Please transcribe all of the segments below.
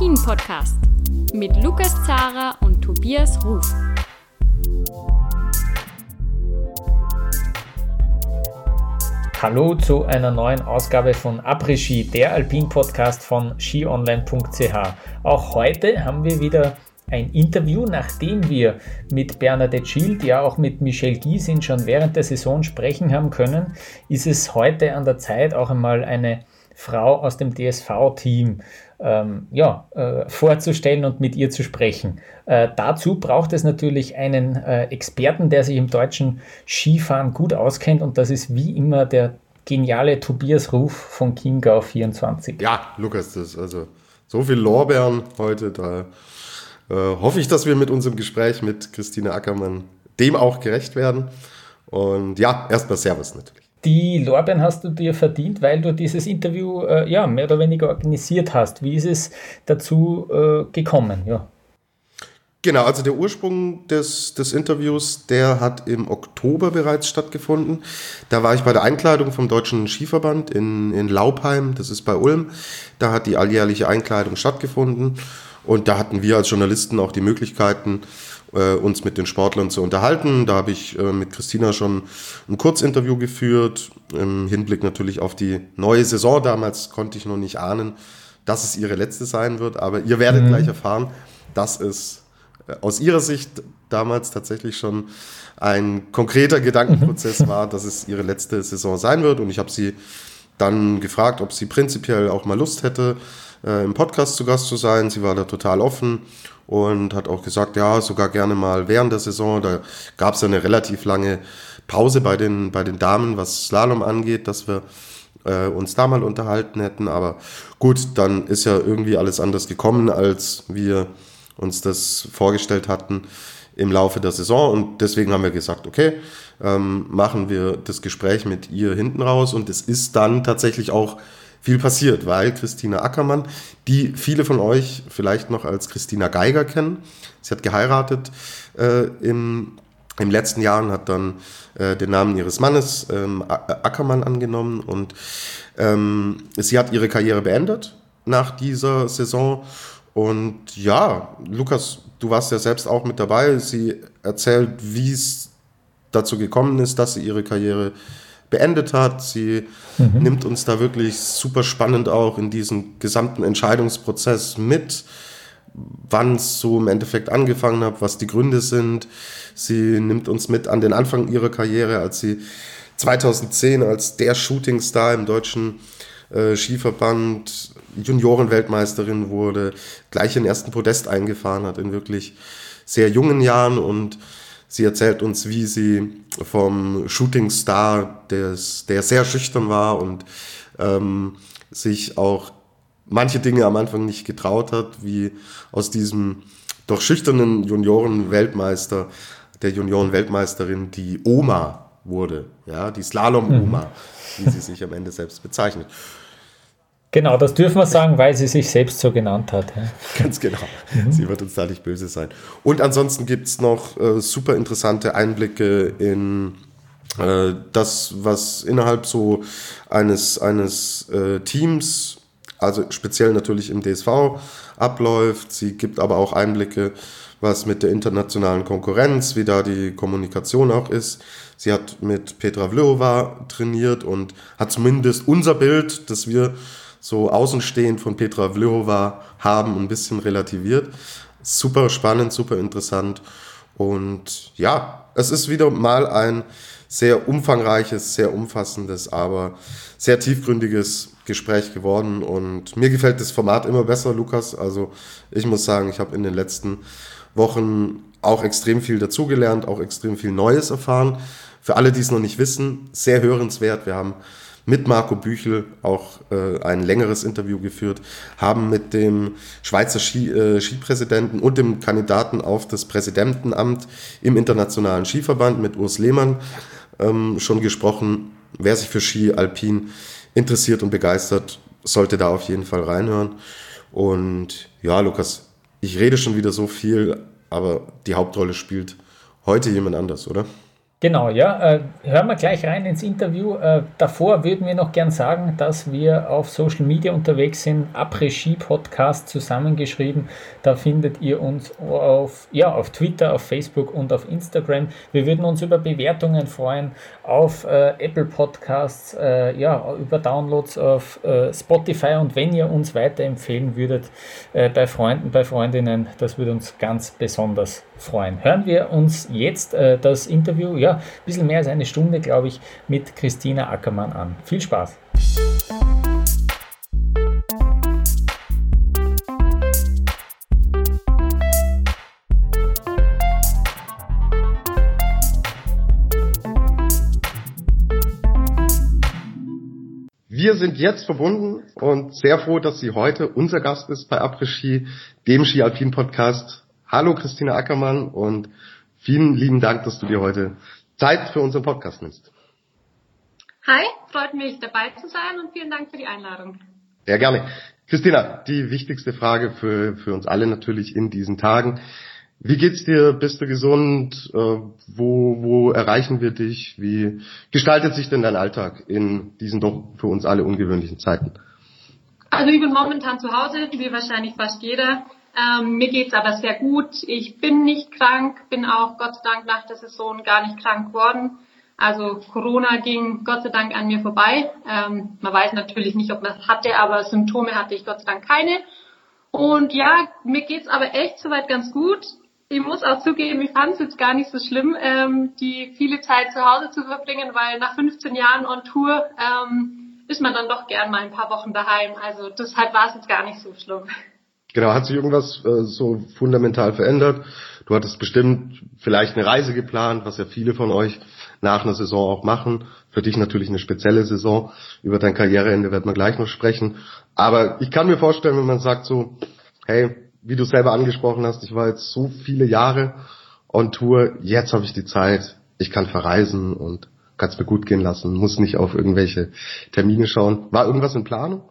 Après-Ski, der Alpin-Podcast mit Lukas Zara und Tobias Ruf. Hallo zu einer neuen Ausgabe von Après-Ski, der Alpin-Podcast von skionline.ch. Auch heute haben wir wieder ein Interview, nachdem wir mit Bernadette Schild, ja auch mit Michel Giesin schon während der Saison sprechen haben können, ist es heute an der Zeit, auch einmal eine Frau aus dem DSV-Team ähm, ja, äh, vorzustellen und mit ihr zu sprechen. Äh, dazu braucht es natürlich einen äh, Experten, der sich im deutschen Skifahren gut auskennt und das ist wie immer der geniale Tobias Ruf von Chiemgau 24. Ja, Lukas, das also so viel Lorbeeren heute, da äh, hoffe ich, dass wir mit unserem Gespräch mit Christine Ackermann dem auch gerecht werden. Und ja, erstmal Servus natürlich. Die Lorbeeren hast du dir verdient, weil du dieses Interview äh, ja, mehr oder weniger organisiert hast. Wie ist es dazu äh, gekommen? Ja. Genau, also der Ursprung des, des Interviews, der hat im Oktober bereits stattgefunden. Da war ich bei der Einkleidung vom Deutschen Skiverband in, in Laubheim, das ist bei Ulm. Da hat die alljährliche Einkleidung stattgefunden. Und da hatten wir als Journalisten auch die Möglichkeiten, äh, uns mit den Sportlern zu unterhalten. Da habe ich äh, mit Christina schon ein Kurzinterview geführt, im Hinblick natürlich auf die neue Saison. Damals konnte ich noch nicht ahnen, dass es ihre letzte sein wird, aber ihr werdet mhm. gleich erfahren, dass es äh, aus ihrer Sicht damals tatsächlich schon ein konkreter Gedankenprozess mhm. war, dass es ihre letzte Saison sein wird. Und ich habe sie dann gefragt, ob sie prinzipiell auch mal Lust hätte, äh, im Podcast zu Gast zu sein. Sie war da total offen und hat auch gesagt, ja, sogar gerne mal während der Saison. Da gab es ja eine relativ lange Pause bei den, bei den Damen, was Slalom angeht, dass wir äh, uns da mal unterhalten hätten. Aber gut, dann ist ja irgendwie alles anders gekommen, als wir uns das vorgestellt hatten im Laufe der Saison. Und deswegen haben wir gesagt, okay, ähm, machen wir das Gespräch mit ihr hinten raus. Und es ist dann tatsächlich auch viel passiert, weil Christina Ackermann, die viele von euch vielleicht noch als Christina Geiger kennen, sie hat geheiratet äh, im, im letzten Jahr und hat dann äh, den Namen ihres Mannes ähm, Ackermann angenommen und ähm, sie hat ihre Karriere beendet nach dieser Saison. Und ja, Lukas, du warst ja selbst auch mit dabei. Sie erzählt, wie es dazu gekommen ist, dass sie ihre Karriere beendet hat. Sie mhm. nimmt uns da wirklich super spannend auch in diesen gesamten Entscheidungsprozess mit, wann es so im Endeffekt angefangen hat, was die Gründe sind. Sie nimmt uns mit an den Anfang ihrer Karriere, als sie 2010 als der Shootingstar im deutschen äh, Skiverband Juniorenweltmeisterin wurde, gleich den ersten Podest eingefahren hat in wirklich sehr jungen Jahren und Sie erzählt uns, wie sie vom Shooting Star, des, der sehr schüchtern war und ähm, sich auch manche Dinge am Anfang nicht getraut hat, wie aus diesem doch schüchternen Junioren-Weltmeister, der Junioren-Weltmeisterin, die Oma wurde, ja, die Slalom-Oma, mhm. wie sie sich am Ende selbst bezeichnet. Genau, das dürfen wir sagen, weil sie sich selbst so genannt hat. Ganz genau. Mhm. Sie wird uns da nicht böse sein. Und ansonsten gibt es noch äh, super interessante Einblicke in äh, das, was innerhalb so eines, eines äh, Teams, also speziell natürlich im DSV, abläuft. Sie gibt aber auch Einblicke, was mit der internationalen Konkurrenz, wie da die Kommunikation auch ist. Sie hat mit Petra Vlhova trainiert und hat zumindest unser Bild, das wir so außenstehend von Petra Vlhova haben, ein bisschen relativiert. Super spannend, super interessant. Und ja, es ist wieder mal ein sehr umfangreiches, sehr umfassendes, aber sehr tiefgründiges Gespräch geworden. Und mir gefällt das Format immer besser, Lukas. Also ich muss sagen, ich habe in den letzten Wochen auch extrem viel dazugelernt, auch extrem viel Neues erfahren. Für alle, die es noch nicht wissen, sehr hörenswert. Wir haben mit Marco Büchel auch äh, ein längeres Interview geführt, haben mit dem Schweizer Ski, äh, Skipräsidenten und dem Kandidaten auf das Präsidentenamt im Internationalen Skiverband mit Urs Lehmann ähm, schon gesprochen. Wer sich für Ski Alpin interessiert und begeistert, sollte da auf jeden Fall reinhören. Und ja, Lukas, ich rede schon wieder so viel, aber die Hauptrolle spielt heute jemand anders, oder? Genau, ja. Äh, hören wir gleich rein ins Interview. Äh, davor würden wir noch gern sagen, dass wir auf Social Media unterwegs sind. Après-Ski Podcast zusammengeschrieben. Da findet ihr uns auf, ja, auf Twitter, auf Facebook und auf Instagram. Wir würden uns über Bewertungen freuen auf äh, Apple Podcasts, äh, ja, über Downloads auf äh, Spotify und wenn ihr uns weiterempfehlen würdet äh, bei Freunden, bei Freundinnen, das würde uns ganz besonders freuen. Hören wir uns jetzt das Interview. Ja, ein bisschen mehr als eine Stunde, glaube ich, mit Christina Ackermann an. Viel Spaß! Wir sind jetzt verbunden und sehr froh, dass sie heute unser Gast ist bei Après Ski, dem Ski Alpin Podcast. Hallo Christina Ackermann und vielen lieben Dank, dass du dir heute Zeit für unseren Podcast nimmst. Hi, freut mich dabei zu sein und vielen Dank für die Einladung. Sehr gerne. Christina, die wichtigste Frage für, für uns alle natürlich in diesen Tagen. Wie geht's dir? Bist du gesund? Äh, wo, wo erreichen wir dich? Wie gestaltet sich denn dein Alltag in diesen doch für uns alle ungewöhnlichen Zeiten? Also ich bin momentan zu Hause, wie wahrscheinlich fast jeder. Ähm, mir geht's aber sehr gut. Ich bin nicht krank, bin auch Gott sei Dank nach der Saison gar nicht krank geworden. Also Corona ging Gott sei Dank an mir vorbei. Ähm, man weiß natürlich nicht, ob man es hatte, aber Symptome hatte ich Gott sei Dank keine. Und ja, mir geht's aber echt soweit ganz gut. Ich muss auch zugeben, ich fand es jetzt gar nicht so schlimm, ähm, die viele Zeit zu Hause zu verbringen, weil nach 15 Jahren on Tour ähm, ist man dann doch gern mal ein paar Wochen daheim. Also deshalb war es jetzt gar nicht so schlimm. Genau, hat sich irgendwas äh, so fundamental verändert? Du hattest bestimmt vielleicht eine Reise geplant, was ja viele von euch nach einer Saison auch machen. Für dich natürlich eine spezielle Saison. Über dein Karriereende wird man gleich noch sprechen. Aber ich kann mir vorstellen, wenn man sagt so, hey, wie du selber angesprochen hast, ich war jetzt so viele Jahre on Tour, jetzt habe ich die Zeit, ich kann verreisen und kann es mir gut gehen lassen, muss nicht auf irgendwelche Termine schauen. War irgendwas in Planung?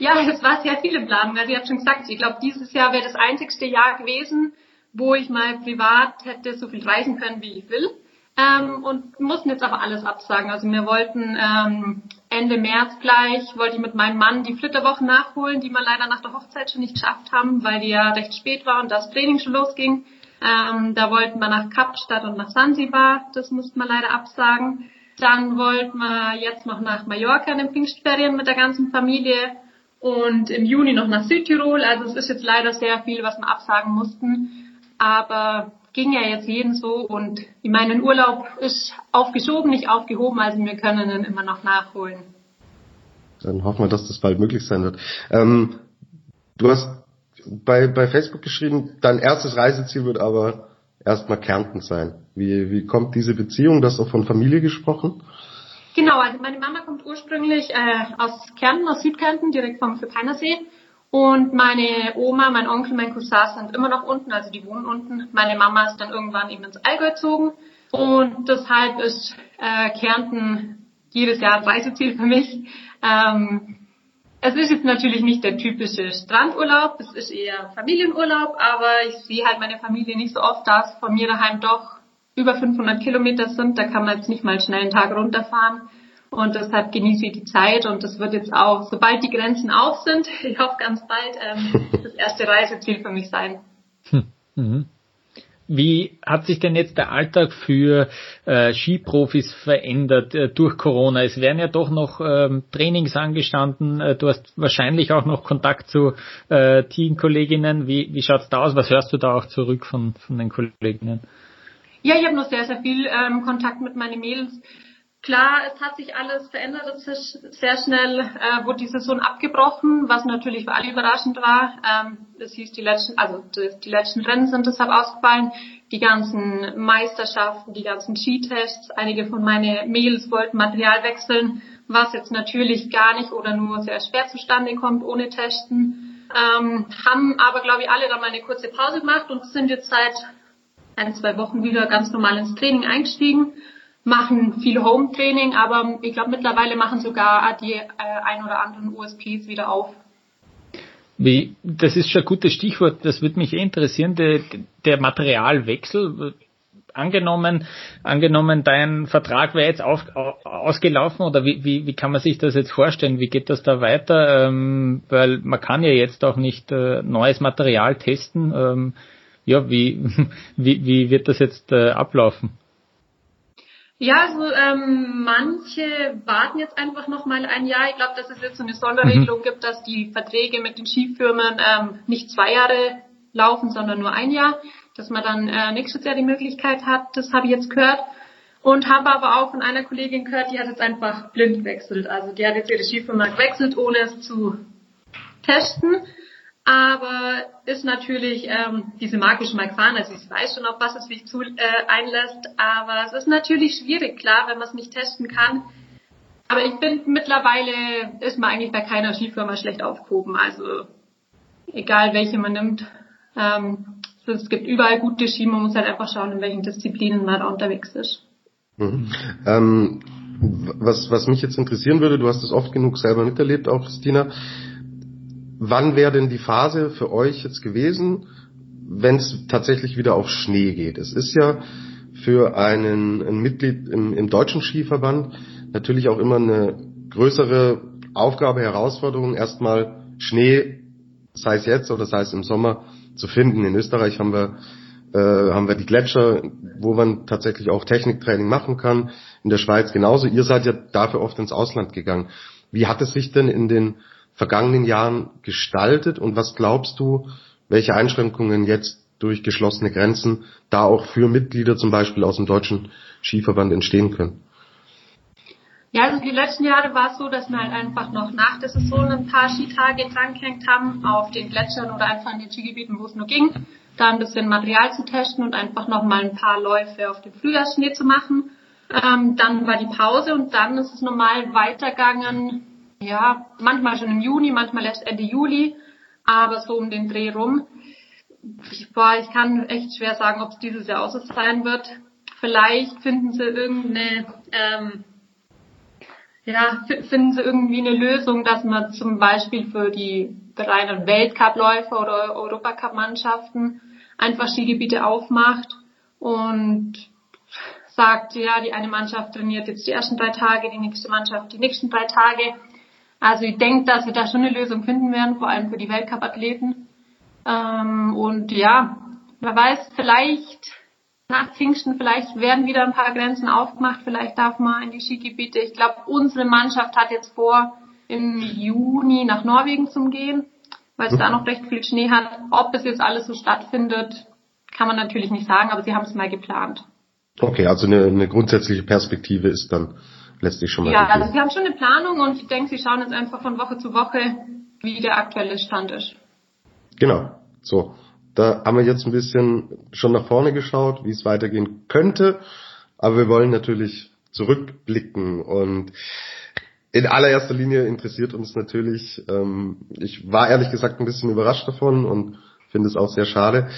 Ja, es war sehr viele Planungen. Also ich habe schon gesagt, ich glaube, dieses Jahr wäre das einzigste Jahr gewesen, wo ich mal privat hätte so viel reisen können, wie ich will. Ähm, und mussten jetzt aber alles absagen. Also wir wollten ähm, Ende März gleich, wollte ich mit meinem Mann die Flitterwochen nachholen, die wir leider nach der Hochzeit schon nicht geschafft haben, weil die ja recht spät war und das Training schon losging. Ähm, da wollten wir nach Kapstadt und nach Sansibar, das mussten wir leider absagen. Dann wollten wir jetzt noch nach Mallorca in den Pfingstferien mit der ganzen Familie und im Juni noch nach Südtirol. Also es ist jetzt leider sehr viel, was wir absagen mussten. Aber ging ja jetzt jeden so und ich meine, Urlaub ist aufgeschoben, nicht aufgehoben, also wir können ihn immer noch nachholen. Dann hoffen wir, dass das bald möglich sein wird. Ähm, du hast bei, bei Facebook geschrieben, dein erstes Reiseziel wird aber erstmal Kärnten sein. Wie, wie kommt diese Beziehung? Du hast auch von Familie gesprochen. Genau, also meine Mama kommt ursprünglich äh, aus Kärnten, aus Südkärnten, direkt vom Philippiner Und meine Oma, mein Onkel, mein Cousin sind immer noch unten, also die wohnen unten. Meine Mama ist dann irgendwann eben ins Allgäu gezogen. Und deshalb ist äh, Kärnten jedes Jahr ein Reiseziel für mich. Ähm, es ist jetzt natürlich nicht der typische Strandurlaub, es ist eher Familienurlaub, aber ich sehe halt meine Familie nicht so oft, da es von mir daheim doch über 500 Kilometer sind. Da kann man jetzt nicht mal schnell einen Tag runterfahren. Und deshalb genieße ich die Zeit und das wird jetzt auch, sobald die Grenzen auf sind, ich hoffe ganz bald, ähm, das erste Reiseziel für mich sein. Hm. Mhm. Wie hat sich denn jetzt der Alltag für äh, Skiprofis verändert äh, durch Corona? Es werden ja doch noch ähm, Trainings angestanden. Äh, du hast wahrscheinlich auch noch Kontakt zu äh, Teamkolleginnen. Wie, wie schaut's da aus? Was hörst du da auch zurück von, von den Kolleginnen? Ja, ich habe noch sehr, sehr viel ähm, Kontakt mit meinen Mädels. Klar, es hat sich alles verändert, es ist sehr schnell äh, wurde die Saison abgebrochen, was natürlich für alle überraschend war. Ähm, es hieß, die letzten, also die, die letzten Rennen sind deshalb ausgefallen, die ganzen Meisterschaften, die ganzen Skitests, einige von meinen Mädels wollten Material wechseln, was jetzt natürlich gar nicht oder nur sehr schwer zustande kommt ohne Testen. Ähm, haben aber, glaube ich, alle dann mal eine kurze Pause gemacht und sind jetzt seit ein, zwei Wochen wieder ganz normal ins Training eingestiegen, machen viel Home-Training, aber ich glaube mittlerweile machen sogar die äh, ein oder anderen USPs wieder auf. Wie, das ist schon ein gutes Stichwort, das würde mich eh interessieren, der, der Materialwechsel. angenommen, angenommen, dein Vertrag wäre jetzt auf, ausgelaufen oder wie, wie, wie kann man sich das jetzt vorstellen? Wie geht das da weiter? Ähm, weil man kann ja jetzt auch nicht äh, neues Material testen. Ähm, ja, wie, wie, wie wird das jetzt äh, ablaufen? Ja, also ähm, manche warten jetzt einfach noch mal ein Jahr. Ich glaube, dass es jetzt so eine Sonderregelung mhm. gibt, dass die Verträge mit den Skifirmen ähm, nicht zwei Jahre laufen, sondern nur ein Jahr, dass man dann äh, nächstes Jahr die Möglichkeit hat. Das habe ich jetzt gehört und habe aber auch von einer Kollegin gehört, die hat jetzt einfach blind gewechselt. Also die hat jetzt ihre Skifirma gewechselt, ohne es zu testen aber ist natürlich ähm, diese mal gefahren, also ich weiß schon, auf was es sich zu, äh, einlässt, aber es ist natürlich schwierig, klar, wenn man es nicht testen kann. Aber ich finde, mittlerweile ist man eigentlich bei keiner Skifirma schlecht aufgehoben, also egal welche man nimmt. Ähm, es gibt überall gute Ski, man muss halt einfach schauen, in welchen Disziplinen man da unterwegs ist. Mhm. Ähm, was, was mich jetzt interessieren würde, du hast es oft genug selber miterlebt, auch Christina, wann wäre denn die Phase für euch jetzt gewesen, wenn es tatsächlich wieder auf Schnee geht? Es ist ja für einen, ein Mitglied im, im deutschen Skiverband natürlich auch immer eine größere Aufgabe, Herausforderung, erstmal Schnee, sei es jetzt oder sei es im Sommer, zu finden. In Österreich haben wir äh, haben wir die Gletscher, wo man tatsächlich auch Techniktraining machen kann. In der Schweiz genauso. Ihr seid ja dafür oft ins Ausland gegangen. Wie hat es sich denn in den vergangenen Jahren gestaltet und was glaubst du, welche Einschränkungen jetzt durch geschlossene Grenzen da auch für Mitglieder zum Beispiel aus dem deutschen Skiverband entstehen können? Ja, also die letzten Jahre war es so, dass wir halt einfach noch nach der Saison ein paar Skitage drangehängt haben auf den Gletschern oder einfach in den Skigebieten, wo es nur ging, da ein bisschen Material zu testen und einfach noch mal ein paar Läufe auf dem Frühjahrsschnee zu machen. Ähm, dann war die Pause und dann ist es normal weitergegangen ja, manchmal schon im Juni, manchmal erst Ende Juli, aber so um den Dreh rum. Ich, boah, ich kann echt schwer sagen, ob es dieses Jahr auch so sein wird. Vielleicht finden sie irgendeine, ähm, ja, finden sie irgendwie eine Lösung, dass man zum Beispiel für die reinen Weltcupläufer oder Europacup-Mannschaften einfach Skigebiete aufmacht und sagt, ja, die eine Mannschaft trainiert jetzt die ersten drei Tage, die nächste Mannschaft die nächsten drei Tage also ich denke, dass wir da schon eine Lösung finden werden, vor allem für die Weltcup-Athleten. Ähm, und ja, wer weiß, vielleicht nach Pfingsten, vielleicht werden wieder ein paar Grenzen aufgemacht, vielleicht darf man in die Skigebiete. Ich glaube, unsere Mannschaft hat jetzt vor, im Juni nach Norwegen zu gehen, weil es da noch recht viel Schnee hat. Ob es jetzt alles so stattfindet, kann man natürlich nicht sagen, aber sie haben es mal geplant. Okay, also eine, eine grundsätzliche Perspektive ist dann lässt sich schon mal. Ja, also sie haben schon eine Planung und ich denke, sie schauen jetzt einfach von Woche zu Woche, wie der aktuelle Stand ist. Genau. So. Da haben wir jetzt ein bisschen schon nach vorne geschaut, wie es weitergehen könnte. Aber wir wollen natürlich zurückblicken und in allererster Linie interessiert uns natürlich, ähm, ich war ehrlich gesagt ein bisschen überrascht davon und finde es auch sehr schade.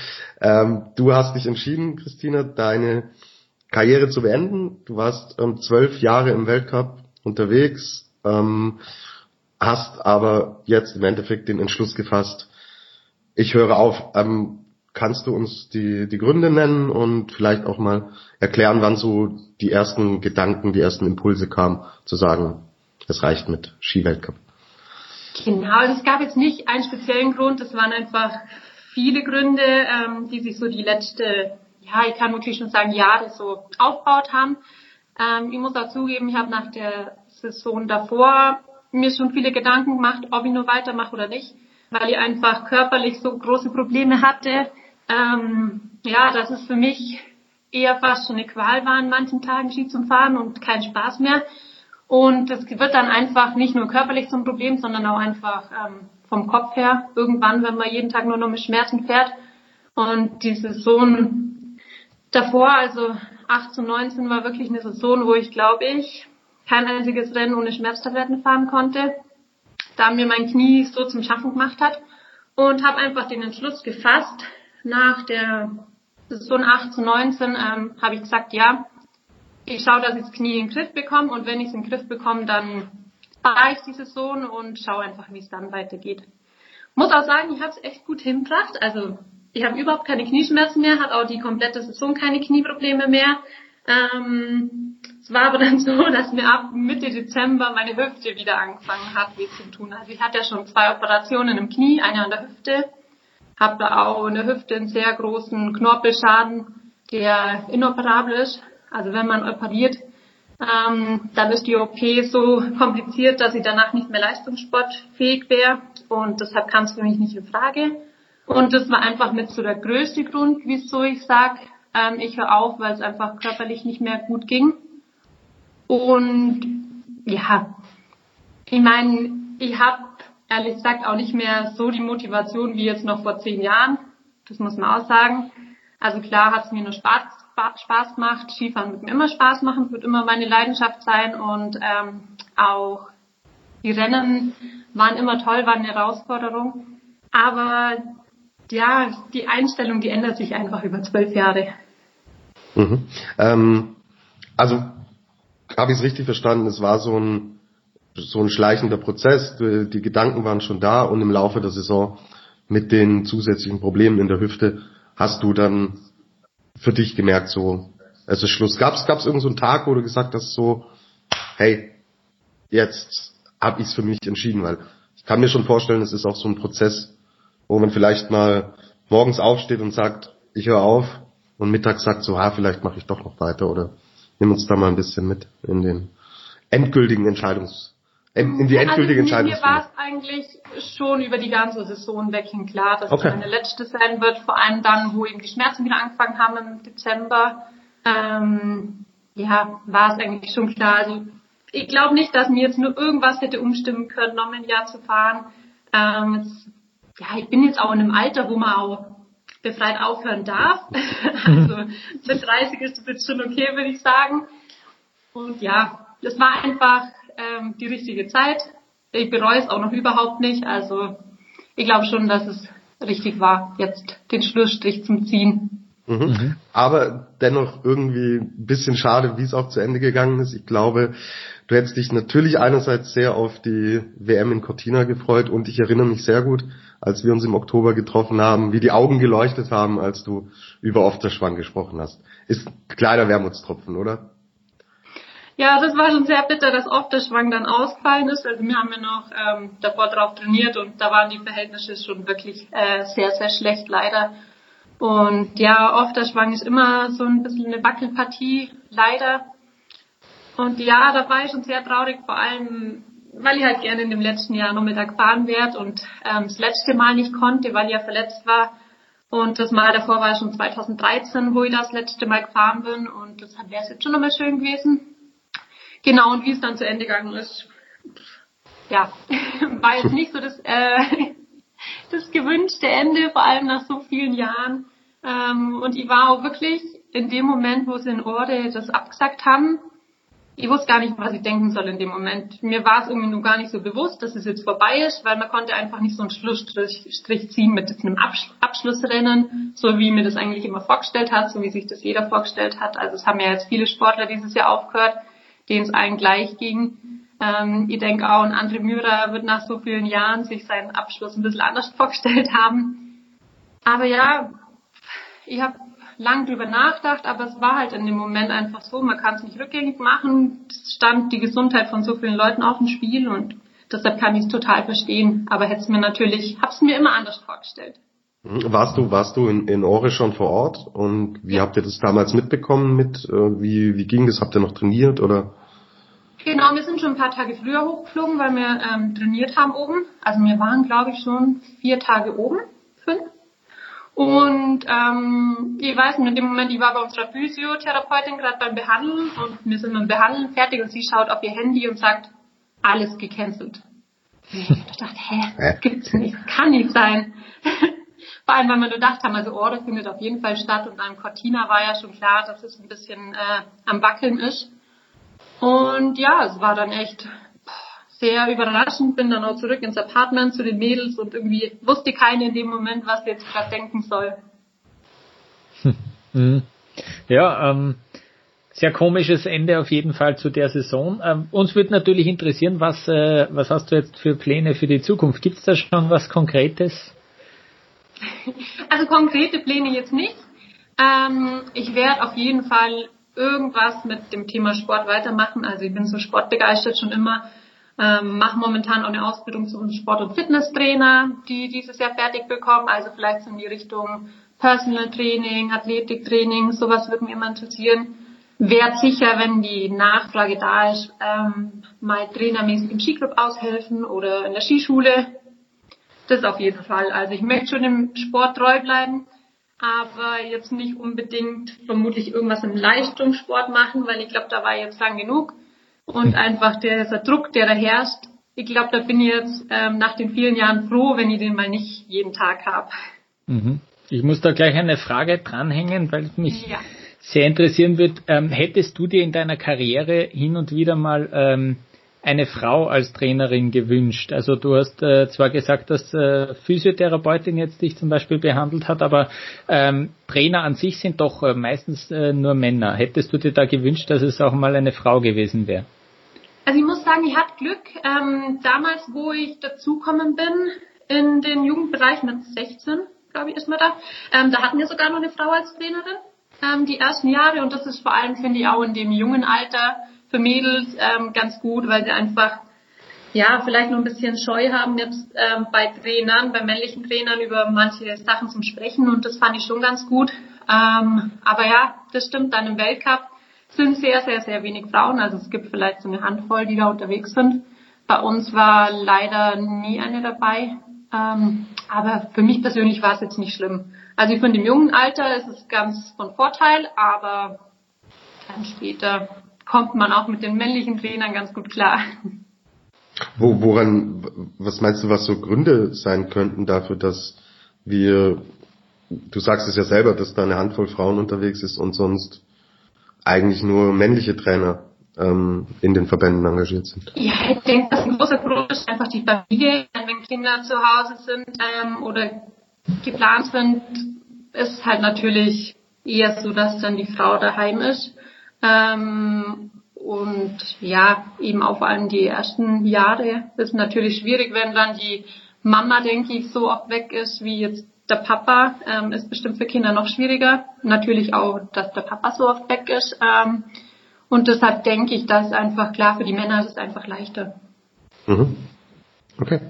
Ähm, du hast dich entschieden, Christina, deine Karriere zu beenden. Du warst ähm, zwölf Jahre im Weltcup unterwegs, ähm, hast aber jetzt im Endeffekt den Entschluss gefasst, ich höre auf. Ähm, kannst du uns die, die Gründe nennen und vielleicht auch mal erklären, wann so die ersten Gedanken, die ersten Impulse kamen, zu sagen, es reicht mit Skiweltcup? Genau, also es gab jetzt nicht einen speziellen Grund, es waren einfach viele Gründe, ähm, die sich so die letzte ja, ich kann wirklich schon sagen, Jahre so aufgebaut haben. Ähm, ich muss auch zugeben, ich habe nach der Saison davor mir schon viele Gedanken gemacht, ob ich nur weitermache oder nicht, weil ich einfach körperlich so große Probleme hatte. Ähm, ja, dass es für mich eher fast schon eine Qual war, an manchen Tagen Ski zu fahren und kein Spaß mehr. Und es wird dann einfach nicht nur körperlich zum Problem, sondern auch einfach ähm, vom Kopf her. Irgendwann, wenn man jeden Tag nur noch mit Schmerzen fährt. Und die Saison davor, also 18, 19 war wirklich eine Saison, wo ich glaube ich kein einziges Rennen ohne Schmerztabletten fahren konnte, da mir mein Knie so zum Schaffen gemacht hat und habe einfach den Entschluss gefasst, nach der Saison 18, 19 ähm, habe ich gesagt, ja, ich schaue, dass ich das Knie in den Griff bekomme und wenn ich es in den Griff bekomme, dann fahre ich die Saison und schaue einfach, wie es dann weitergeht. Muss auch sagen, ich habe es echt gut hingebracht. Also ich habe überhaupt keine Knieschmerzen mehr, hat auch die komplette Saison keine Knieprobleme mehr. Ähm, es war aber dann so, dass mir ab Mitte Dezember meine Hüfte wieder angefangen hat, weh zu tun. Also ich hatte ja schon zwei Operationen im Knie, eine an der Hüfte, habe da auch in der Hüfte einen sehr großen Knorpelschaden, der inoperabel ist. Also wenn man operiert, ähm, dann ist die OP so kompliziert, dass ich danach nicht mehr leistungssportfähig wäre und deshalb kam es für mich nicht in Frage. Und das war einfach mit so der größte Grund, wieso ich sage, ähm, ich höre auf, weil es einfach körperlich nicht mehr gut ging. Und ja, ich meine, ich habe ehrlich gesagt auch nicht mehr so die Motivation wie jetzt noch vor zehn Jahren. Das muss man auch sagen. Also klar hat es mir nur Spaß, Spaß gemacht. Skifahren wird mir immer Spaß machen, wird immer meine Leidenschaft sein und ähm, auch die Rennen waren immer toll, waren eine Herausforderung. Aber ja, die Einstellung, die ändert sich einfach über zwölf Jahre. Mhm. Ähm, also habe ich es richtig verstanden, es war so ein so ein schleichender Prozess, die, Gedanken waren schon da und im Laufe der Saison mit den zusätzlichen Problemen in der Hüfte hast du dann für dich gemerkt, so es ist Schluss. Gab es irgendeinen so einen Tag, wo du gesagt hast, so hey, jetzt habe ich es für mich entschieden, weil ich kann mir schon vorstellen, es ist auch so ein Prozess, wo man vielleicht mal morgens aufsteht und sagt, ich höre auf und mittags sagt so, ah, vielleicht mache ich doch noch weiter oder nimm uns da mal ein bisschen mit in den endgültigen Entscheidungs in die endgültige also, Entscheidung. Mir war es eigentlich schon über die ganze Saison weg hin klar, dass okay. es meine letzte sein wird, vor allem dann, wo eben die Schmerzen wieder angefangen haben im Dezember. Ähm, ja, war es eigentlich schon klar. Also ich glaube nicht, dass mir jetzt nur irgendwas hätte umstimmen können, noch ein Jahr zu fahren. Ähm, jetzt, ja, ich bin jetzt auch in einem Alter, wo man auch befreit aufhören darf. also mit 30 ist das jetzt schon okay, würde ich sagen. Und ja, das war einfach ähm, die richtige Zeit. Ich bereue es auch noch überhaupt nicht. Also ich glaube schon, dass es richtig war, jetzt den Schlussstrich zum Ziehen. Mhm. Mhm. Aber dennoch irgendwie ein bisschen schade, wie es auch zu Ende gegangen ist. Ich glaube, du hättest dich natürlich einerseits sehr auf die WM in Cortina gefreut und ich erinnere mich sehr gut, als wir uns im Oktober getroffen haben, wie die Augen geleuchtet haben, als du über Ofterschwang gesprochen hast. Ist kleiner Wermutstropfen, oder? Ja, das war schon sehr bitter, dass Ofterschwang dann ausgefallen ist. Also wir haben ja noch ähm, davor drauf trainiert und da waren die Verhältnisse schon wirklich äh, sehr, sehr schlecht leider. Und ja, Ofterschwang ist immer so ein bisschen eine Wackelpartie, leider. Und ja, da war ich schon sehr traurig, vor allem, weil ich halt gerne in dem letzten Jahr noch mit gefahren werde und ähm, das letzte Mal nicht konnte, weil ich ja verletzt war. Und das Mal davor war schon 2013, wo ich das letzte Mal gefahren bin. Und das wäre jetzt schon nochmal schön gewesen. Genau, und wie es dann zu Ende gegangen ist, ja, war jetzt nicht so das, äh, das gewünschte Ende, vor allem nach so vielen Jahren. Ähm, und ich war auch wirklich in dem Moment, wo sie in Orde das abgesagt haben, ich wusste gar nicht, was ich denken soll in dem Moment. Mir war es irgendwie nur gar nicht so bewusst, dass es jetzt vorbei ist, weil man konnte einfach nicht so einen Schlussstrich ziehen mit einem Abschlussrennen, so wie mir das eigentlich immer vorgestellt hat, so wie sich das jeder vorgestellt hat. Also es haben ja jetzt viele Sportler dieses Jahr aufgehört, denen es allen gleich ging. Ähm, ich denke auch, ein André Mürer wird nach so vielen Jahren sich seinen Abschluss ein bisschen anders vorgestellt haben. Aber ja, ich habe lang drüber nachgedacht, aber es war halt in dem Moment einfach so, man kann es nicht rückgängig machen. Es stand die Gesundheit von so vielen Leuten auf dem Spiel und deshalb kann ich es total verstehen. Aber hätte es mir natürlich, habe es mir immer anders vorgestellt. Hm, warst du, warst du in, in Ore schon vor Ort und wie ja. habt ihr das damals mitbekommen mit, äh, wie, wie ging das? Habt ihr noch trainiert oder? Genau, wir sind schon ein paar Tage früher hochgeflogen, weil wir ähm, trainiert haben oben. Also wir waren, glaube ich, schon vier Tage oben, fünf. Und ähm, ich weiß nicht, in dem Moment, ich war bei unserer Physiotherapeutin gerade beim Behandeln und wir sind beim Behandeln fertig und sie schaut auf ihr Handy und sagt, alles gecancelt. Ich dachte, hä, das gibt's nicht, kann nicht sein. Vor allem, weil wir nur gedacht haben, also Order findet auf jeden Fall statt und dann Cortina war ja schon klar, dass es ein bisschen äh, am Wackeln ist. Und ja, es war dann echt sehr überraschend, bin dann auch zurück ins Apartment zu den Mädels und irgendwie wusste keiner in dem Moment, was jetzt gerade denken soll. Hm. Ja, ähm, sehr komisches Ende auf jeden Fall zu der Saison. Ähm, uns würde natürlich interessieren, was, äh, was hast du jetzt für Pläne für die Zukunft? Gibt es da schon was Konkretes? Also konkrete Pläne jetzt nicht. Ähm, ich werde auf jeden Fall irgendwas mit dem Thema Sport weitermachen. Also ich bin so sportbegeistert schon immer. Ähm, mache momentan auch eine Ausbildung zum Sport- und Fitnesstrainer, die dieses Jahr fertig bekommen. Also vielleicht so in die Richtung Personal Training, Athletiktraining, sowas würde mich immer interessieren. Wäre sicher, wenn die Nachfrage da ist, ähm, mal trainermäßig im Skiclub aushelfen oder in der Skischule. Das auf jeden Fall. Also ich möchte schon im Sport treu bleiben, aber jetzt nicht unbedingt vermutlich irgendwas im Leistungssport machen, weil ich glaube, da war jetzt lang genug. Und einfach der, der Druck, der da herrscht, ich glaube, da bin ich jetzt ähm, nach den vielen Jahren froh, wenn ich den mal nicht jeden Tag habe. Mhm. Ich muss da gleich eine Frage dranhängen, weil es mich ja. sehr interessieren wird. Ähm, hättest du dir in deiner Karriere hin und wieder mal ähm, eine Frau als Trainerin gewünscht? Also du hast äh, zwar gesagt, dass äh, Physiotherapeutin jetzt dich zum Beispiel behandelt hat, aber ähm, Trainer an sich sind doch äh, meistens äh, nur Männer. Hättest du dir da gewünscht, dass es auch mal eine Frau gewesen wäre? Also ich muss sagen, ich hatte Glück. Ähm, damals, wo ich dazukommen bin, in den Jugendbereich mit 16, glaube ich, ist man da, ähm, da hatten wir sogar noch eine Frau als Trainerin ähm, die ersten Jahre und das ist vor allem, finde ich, auch in dem jungen Alter für Mädels ähm, ganz gut, weil sie einfach ja vielleicht nur ein bisschen Scheu haben jetzt ähm, bei Trainern, bei männlichen Trainern über manche Sachen zum Sprechen und das fand ich schon ganz gut. Ähm, aber ja, das stimmt, dann im Weltcup sind sehr, sehr, sehr wenig Frauen. Also es gibt vielleicht so eine Handvoll, die da unterwegs sind. Bei uns war leider nie eine dabei. Ähm, aber für mich persönlich war es jetzt nicht schlimm. Also ich finde im jungen Alter ist es ganz von Vorteil, aber dann später kommt man auch mit den männlichen Trainern ganz gut klar. Wo, woran, was meinst du, was so Gründe sein könnten dafür, dass wir, du sagst es ja selber, dass da eine Handvoll Frauen unterwegs ist und sonst eigentlich nur männliche Trainer ähm, in den Verbänden engagiert sind? Ja, ich denke, dass ein großer Grund ist einfach die Familie. Wenn Kinder zu Hause sind ähm, oder geplant sind, ist halt natürlich eher so, dass dann die Frau daheim ist. Ähm, und ja, eben auch vor allem die ersten Jahre ist natürlich schwierig, wenn dann die Mama, denke ich, so oft weg ist wie jetzt der Papa. Ähm, ist bestimmt für Kinder noch schwieriger. Natürlich auch, dass der Papa so oft weg ist. Ähm, und deshalb denke ich, dass einfach klar für die Männer ist es einfach leichter. Mhm. Okay,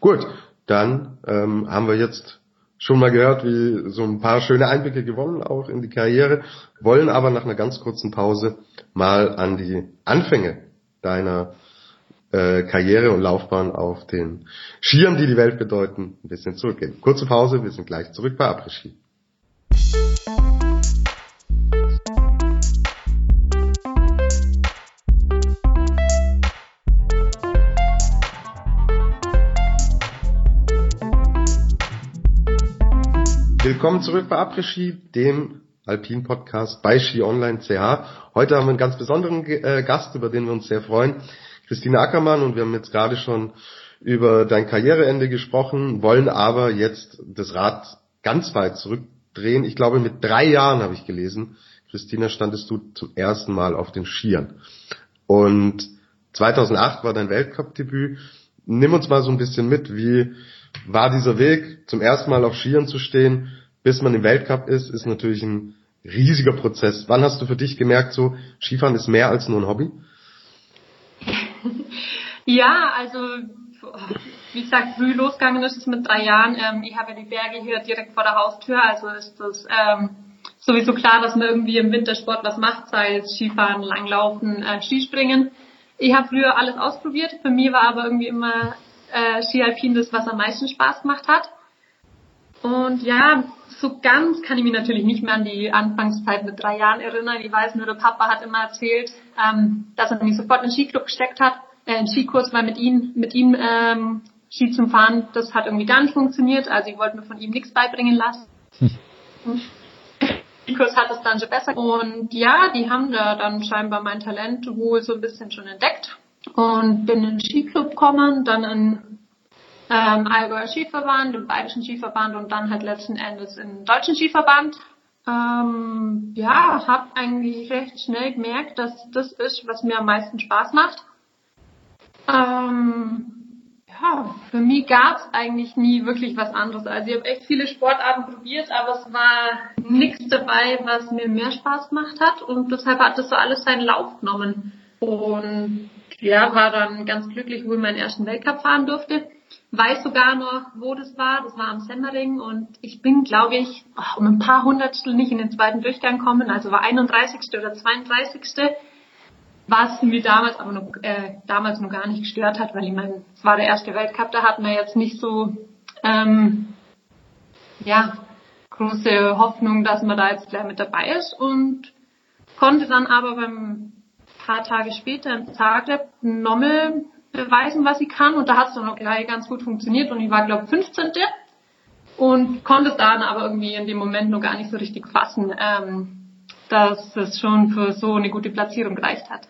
gut. Dann ähm, haben wir jetzt schon mal gehört, wie so ein paar schöne Einblicke gewonnen, auch in die Karriere, wollen aber nach einer ganz kurzen Pause mal an die Anfänge deiner äh, Karriere und Laufbahn auf den Skiern, die die Welt bedeuten, ein bisschen zurückgehen. Kurze Pause, wir sind gleich zurück bei Après-Ski. Willkommen zurück bei Après-Ski, dem Alpin-Podcast bei Ski Online CH. Heute haben wir einen ganz besonderen äh, Gast, über den wir uns sehr freuen, Christine Ackermann, und wir haben jetzt gerade schon über dein Karriereende gesprochen, wollen aber jetzt das Rad ganz weit zurückdrehen. Ich glaube, mit drei Jahren habe ich gelesen, Christina, standest du zum ersten Mal auf den Skiern. Und 2008 war dein Weltcup-Debüt. Nimm uns mal so ein bisschen mit, wie war dieser Weg, zum ersten Mal auf Skiern zu stehen? Bis man im Weltcup ist, ist natürlich ein riesiger Prozess. Wann hast du für dich gemerkt, so Skifahren ist mehr als nur ein Hobby? Ja, also wie gesagt, früh losgegangen ist es mit drei Jahren. Ähm, ich habe ja die Berge hier direkt vor der Haustür, also ist das ähm, sowieso klar, dass man irgendwie im Wintersport was macht, sei es Skifahren, Langlaufen, äh, Skispringen. Ich habe früher alles ausprobiert. Für mich war aber irgendwie immer äh, Ski Alpin das, was am meisten Spaß gemacht hat. Und ja, so ganz kann ich mich natürlich nicht mehr an die Anfangszeit mit drei Jahren erinnern. Ich weiß nur, der Papa hat immer erzählt, ähm, dass er mich sofort in den Skiclub gesteckt hat, äh, einen Skikurs, weil mit ihm, mit ihm ähm, Ski zum Fahren, das hat irgendwie gar nicht funktioniert. Also ich wollte mir von ihm nichts beibringen lassen. Hm. Kurs hat es dann schon besser. Und ja, die haben da dann scheinbar mein Talent wohl so ein bisschen schon entdeckt. Und bin in den Skiclub gekommen, dann in ähm, Allgäuer Skiverband, im Bayerischen Skiverband und dann halt letzten Endes im Deutschen Skiverband. Ähm, ja, habe eigentlich recht schnell gemerkt, dass das ist, was mir am meisten Spaß macht. Ähm, ja, für mich gab es eigentlich nie wirklich was anderes. Also ich habe echt viele Sportarten probiert, aber es war nichts dabei, was mir mehr Spaß gemacht hat und deshalb hat das so alles seinen Lauf genommen. Und ja, war dann ganz glücklich, wo ich meinen ersten Weltcup fahren durfte. Weiß sogar noch, wo das war. Das war am Semmering und ich bin, glaube ich, um ein paar Hundertstel nicht in den zweiten Durchgang gekommen. Also war 31. oder 32 was mir damals aber noch, äh, damals noch gar nicht gestört hat, weil ich meine, es war der erste Weltcup, da hatten wir jetzt nicht so ähm, ja, große Hoffnung, dass man da jetzt gleich mit dabei ist und konnte dann aber beim paar Tage später in Zagreb nochmal beweisen, was ich kann und da hat es dann auch gleich ganz gut funktioniert und ich war glaube 15. und konnte es dann aber irgendwie in dem Moment noch gar nicht so richtig fassen, ähm, dass es schon für so eine gute Platzierung gereicht hat.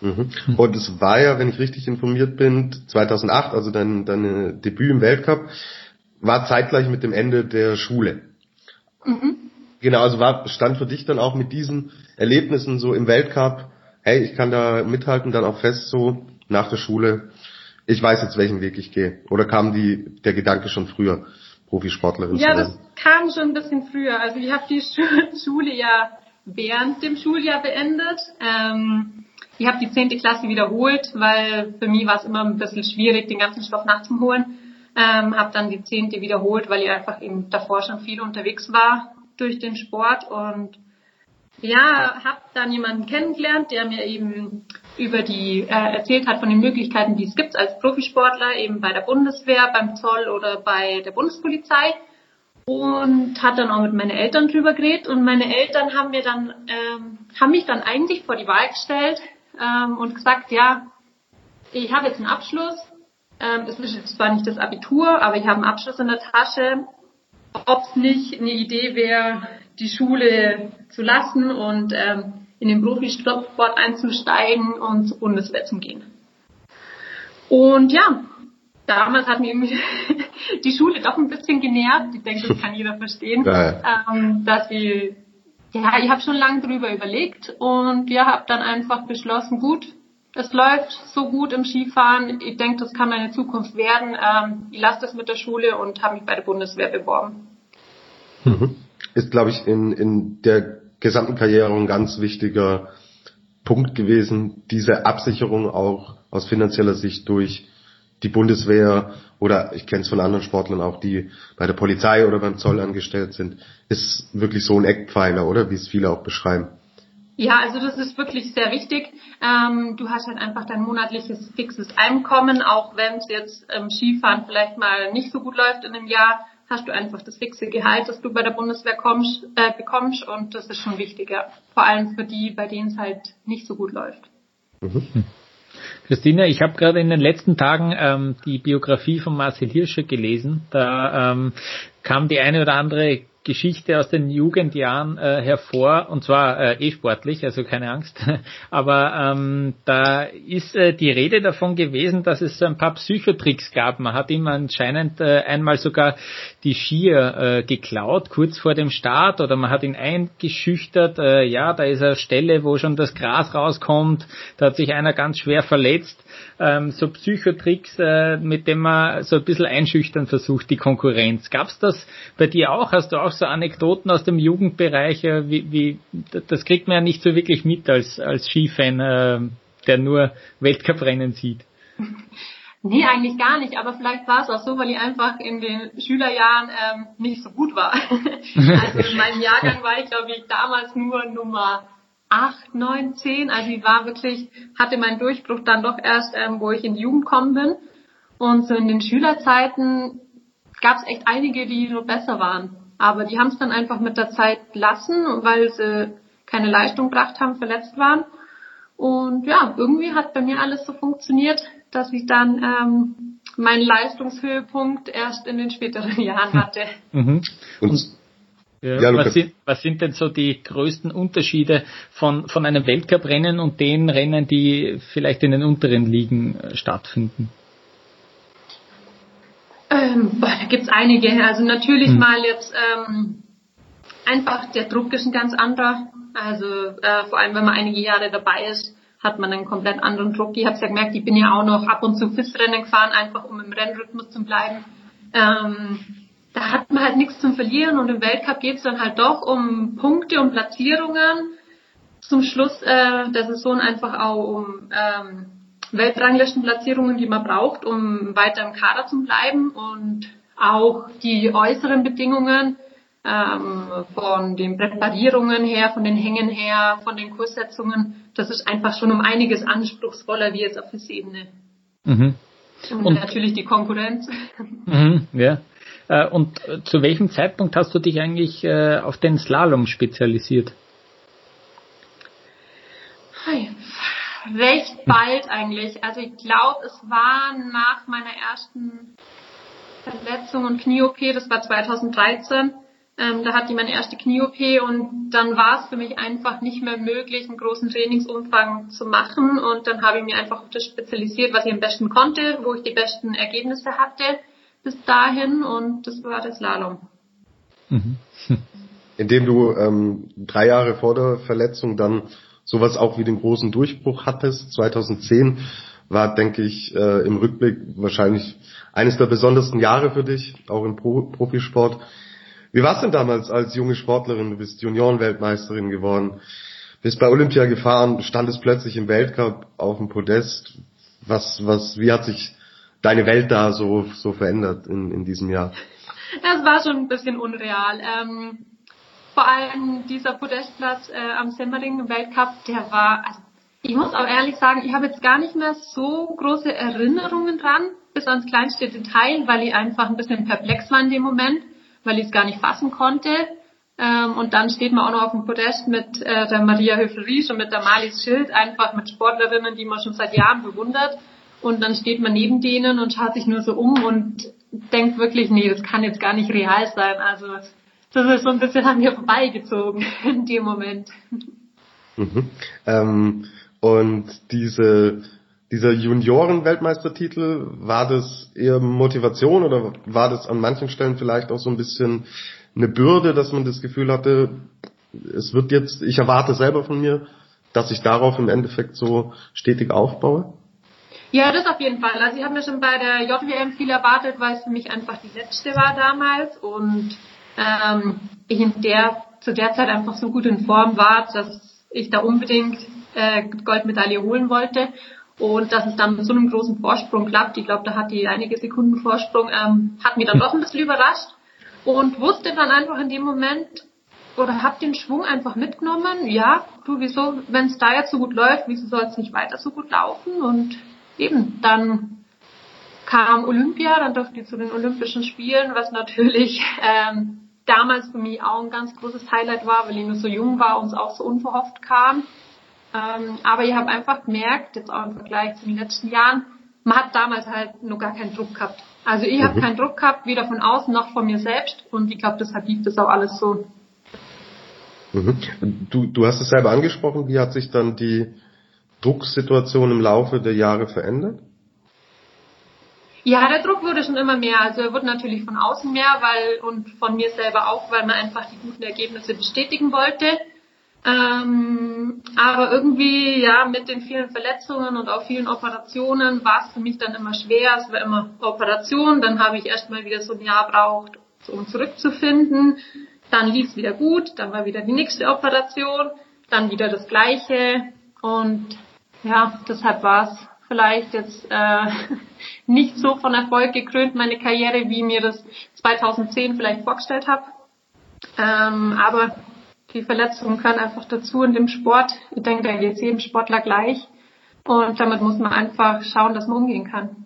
Mhm. Und es war ja, wenn ich richtig informiert bin, 2008, also dein, dein Debüt im Weltcup, war zeitgleich mit dem Ende der Schule. Mhm. Genau, also war, stand für dich dann auch mit diesen Erlebnissen so im Weltcup, hey, ich kann da mithalten, dann auch fest so nach der Schule, ich weiß jetzt, welchen Weg ich gehe. Oder kam die, der Gedanke schon früher, Profisportlerin ja, zu werden? Ja, das kam schon ein bisschen früher. Also ich habe die Schule ja während dem Schuljahr beendet. Ähm, ich habe die zehnte Klasse wiederholt, weil für mich war es immer ein bisschen schwierig, den ganzen Stoff nachzuholen. Ähm, habe dann die zehnte wiederholt, weil ich einfach eben davor schon viel unterwegs war durch den Sport und ja, habe dann jemanden kennengelernt, der mir eben über die äh, erzählt hat von den Möglichkeiten, die es gibt als Profisportler eben bei der Bundeswehr, beim Zoll oder bei der Bundespolizei und hat dann auch mit meinen Eltern drüber geredet und meine Eltern haben mir dann ähm, haben mich dann eigentlich vor die Wahl gestellt, ähm, und gesagt, ja, ich habe jetzt einen Abschluss. Ähm, es ist zwar nicht das Abitur, aber ich habe einen Abschluss in der Tasche. Ob es nicht eine Idee wäre, die Schule zu lassen und ähm, in den Profisport einzusteigen und zur Bundeswehr zu gehen. Und ja, damals hat mir die Schule doch ein bisschen genervt. Ich denke, das kann jeder verstehen, ja. ähm, dass sie ja, ich habe schon lange drüber überlegt und ja, habe dann einfach beschlossen, gut, es läuft so gut im Skifahren. Ich denke, das kann meine Zukunft werden. Ähm, ich lasse das mit der Schule und habe mich bei der Bundeswehr beworben. Mhm. Ist, glaube ich, in, in der gesamten Karriere ein ganz wichtiger Punkt gewesen, diese Absicherung auch aus finanzieller Sicht durch die Bundeswehr oder ich kenne es von anderen Sportlern auch, die bei der Polizei oder beim Zoll angestellt sind, ist wirklich so ein Eckpfeiler, oder? Wie es viele auch beschreiben. Ja, also das ist wirklich sehr wichtig. Ähm, du hast halt einfach dein monatliches fixes Einkommen, auch wenn es jetzt im Skifahren vielleicht mal nicht so gut läuft in einem Jahr, hast du einfach das fixe Gehalt, das du bei der Bundeswehr kommst, äh, bekommst und das ist schon wichtiger. Vor allem für die, bei denen es halt nicht so gut läuft. Mhm. Christine, ich habe gerade in den letzten Tagen ähm, die Biografie von Marcel Hirscher gelesen. Da ähm, kam die eine oder andere Geschichte aus den Jugendjahren äh, hervor, und zwar äh, eh sportlich, also keine Angst. Aber ähm, da ist äh, die Rede davon gewesen, dass es so ein paar Psychotricks gab. Man hat ihm anscheinend äh, einmal sogar die Skier äh, geklaut, kurz vor dem Start, oder man hat ihn eingeschüchtert. Äh, ja, da ist eine Stelle, wo schon das Gras rauskommt. Da hat sich einer ganz schwer verletzt ähm, so Psychotricks, äh, mit dem man so ein bisschen einschüchtern versucht, die Konkurrenz. Gab's das bei dir auch? Hast du auch so Anekdoten aus dem Jugendbereich? Äh, wie, wie, das kriegt man ja nicht so wirklich mit als, als Skifan, äh, der nur Weltcuprennen sieht. Nee, eigentlich gar nicht, aber vielleicht war es auch so, weil ich einfach in den Schülerjahren ähm, nicht so gut war. also in meinem Jahrgang war ich, glaube ich, damals nur Nummer acht, neun, zehn. Also ich war wirklich, hatte meinen Durchbruch dann doch erst, ähm, wo ich in die Jugend gekommen bin. Und so in den Schülerzeiten gab es echt einige, die nur besser waren. Aber die haben es dann einfach mit der Zeit lassen, weil sie keine Leistung gebracht haben, verletzt waren. Und ja, irgendwie hat bei mir alles so funktioniert, dass ich dann ähm, meinen Leistungshöhepunkt erst in den späteren Jahren hatte. Mhm. Und ja, was, sind, was sind denn so die größten Unterschiede von, von einem Weltcuprennen und den Rennen, die vielleicht in den unteren Ligen stattfinden? Ähm, boah, da gibt's einige. Also natürlich hm. mal jetzt ähm, einfach der Druck ist ein ganz anderer. Also äh, vor allem, wenn man einige Jahre dabei ist hat man einen komplett anderen Druck. Ich habe ja gemerkt, ich bin ja auch noch ab und zu FIS-Rennen gefahren, einfach um im Rennrhythmus zu bleiben. Ähm, da hat man halt nichts zum Verlieren und im Weltcup geht es dann halt doch um Punkte und Platzierungen. Zum Schluss äh, der Saison einfach auch um ähm, Weltranglistenplatzierungen, die man braucht, um weiter im Kader zu bleiben und auch die äußeren Bedingungen ähm, von den Präparierungen her, von den Hängen her, von den Kurssetzungen, das ist einfach schon um einiges anspruchsvoller wie jetzt auf der Ebene. Mhm. Und, und, natürlich die Konkurrenz. Mhm, ja. Äh, und zu welchem Zeitpunkt hast du dich eigentlich äh, auf den Slalom spezialisiert? Recht bald eigentlich. Also ich glaube, es war nach meiner ersten Verletzung und Knie-OP, das war 2013. Ähm, da hatte ich meine erste Knie-OP und dann war es für mich einfach nicht mehr möglich, einen großen Trainingsumfang zu machen. Und dann habe ich mich einfach auf das spezialisiert, was ich am besten konnte, wo ich die besten Ergebnisse hatte bis dahin und das war der Slalom. Mhm. Indem du ähm, drei Jahre vor der Verletzung dann sowas auch wie den großen Durchbruch hattest, 2010 war, denke ich, äh, im Rückblick wahrscheinlich eines der besondersten Jahre für dich, auch im Pro Profisport. Wie war es denn damals als junge Sportlerin? Du bist Juniorenweltmeisterin geworden, bist bei Olympia gefahren, standest plötzlich im Weltcup auf dem Podest. Was, was, wie hat sich deine Welt da so, so verändert in, in diesem Jahr? Ja, es war schon ein bisschen unreal. Ähm, vor allem dieser Podestplatz äh, am Semmering Weltcup, der war, also ich muss auch ehrlich sagen, ich habe jetzt gar nicht mehr so große Erinnerungen dran, bis ans kleinste Detail, weil ich einfach ein bisschen perplex war in dem Moment, weil ich es gar nicht fassen konnte. Ähm, und dann steht man auch noch auf dem Podest mit äh, der Maria Höfel-Riesch und mit der Malis Schild, einfach mit Sportlerinnen, die man schon seit Jahren bewundert. Und dann steht man neben denen und schaut sich nur so um und denkt wirklich, nee, das kann jetzt gar nicht real sein. Also das ist so ein bisschen an mir vorbeigezogen in dem Moment. Mhm. Ähm, und diese, dieser Junioren-Weltmeistertitel, war das eher Motivation oder war das an manchen Stellen vielleicht auch so ein bisschen eine Bürde, dass man das Gefühl hatte, es wird jetzt, ich erwarte selber von mir, dass ich darauf im Endeffekt so stetig aufbaue? Ja, das auf jeden Fall. Also ich habe mir schon bei der JWM viel erwartet, weil es für mich einfach die letzte war damals und ähm, ich in der zu der Zeit einfach so gut in Form war, dass ich da unbedingt äh, Goldmedaille holen wollte und dass es dann mit so einem großen Vorsprung klappt. Ich glaube, da hat die einige Sekunden Vorsprung, ähm, hat mich dann doch ein bisschen überrascht und wusste dann einfach in dem Moment oder hab den Schwung einfach mitgenommen. Ja, du, wieso, wenn es da jetzt so gut läuft, wieso soll es nicht weiter so gut laufen? Und eben, dann kam Olympia, dann durfte ich zu den Olympischen Spielen, was natürlich ähm, damals für mich auch ein ganz großes Highlight war, weil ich nur so jung war und es auch so unverhofft kam. Ähm, aber ich habe einfach gemerkt, jetzt auch im Vergleich zu den letzten Jahren, man hat damals halt noch gar keinen Druck gehabt. Also ich mhm. habe keinen Druck gehabt, weder von außen noch von mir selbst und ich glaube, deshalb lief das auch alles so. Mhm. Du, du hast es selber angesprochen, wie hat sich dann die Drucksituation im Laufe der Jahre verändert? Ja, der Druck wurde schon immer mehr. Also er wurde natürlich von außen mehr, weil und von mir selber auch, weil man einfach die guten Ergebnisse bestätigen wollte. Ähm, aber irgendwie, ja, mit den vielen Verletzungen und auch vielen Operationen war es für mich dann immer schwer. Es war immer Operation, dann habe ich erstmal wieder so ein Jahr braucht, um zurückzufinden. Dann lief es wieder gut, dann war wieder die nächste Operation, dann wieder das Gleiche und ja, deshalb war es vielleicht jetzt äh, nicht so von Erfolg gekrönt, meine Karriere, wie mir das 2010 vielleicht vorgestellt habe. Ähm, aber die Verletzungen können einfach dazu in dem Sport. Ich denke, da geht es jedem Sportler gleich. Und damit muss man einfach schauen, dass man umgehen kann.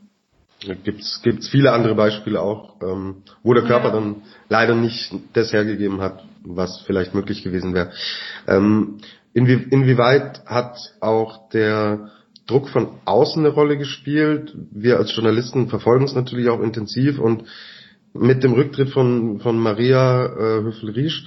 Gibt's gibt's viele andere Beispiele auch, ähm, wo der Körper ja. dann leider nicht das hergegeben hat, was vielleicht möglich gewesen wäre. Ähm, inwie, inwieweit hat auch der Druck von außen eine Rolle gespielt. Wir als Journalisten verfolgen es natürlich auch intensiv und mit dem Rücktritt von, von Maria äh, Höfel-Riesch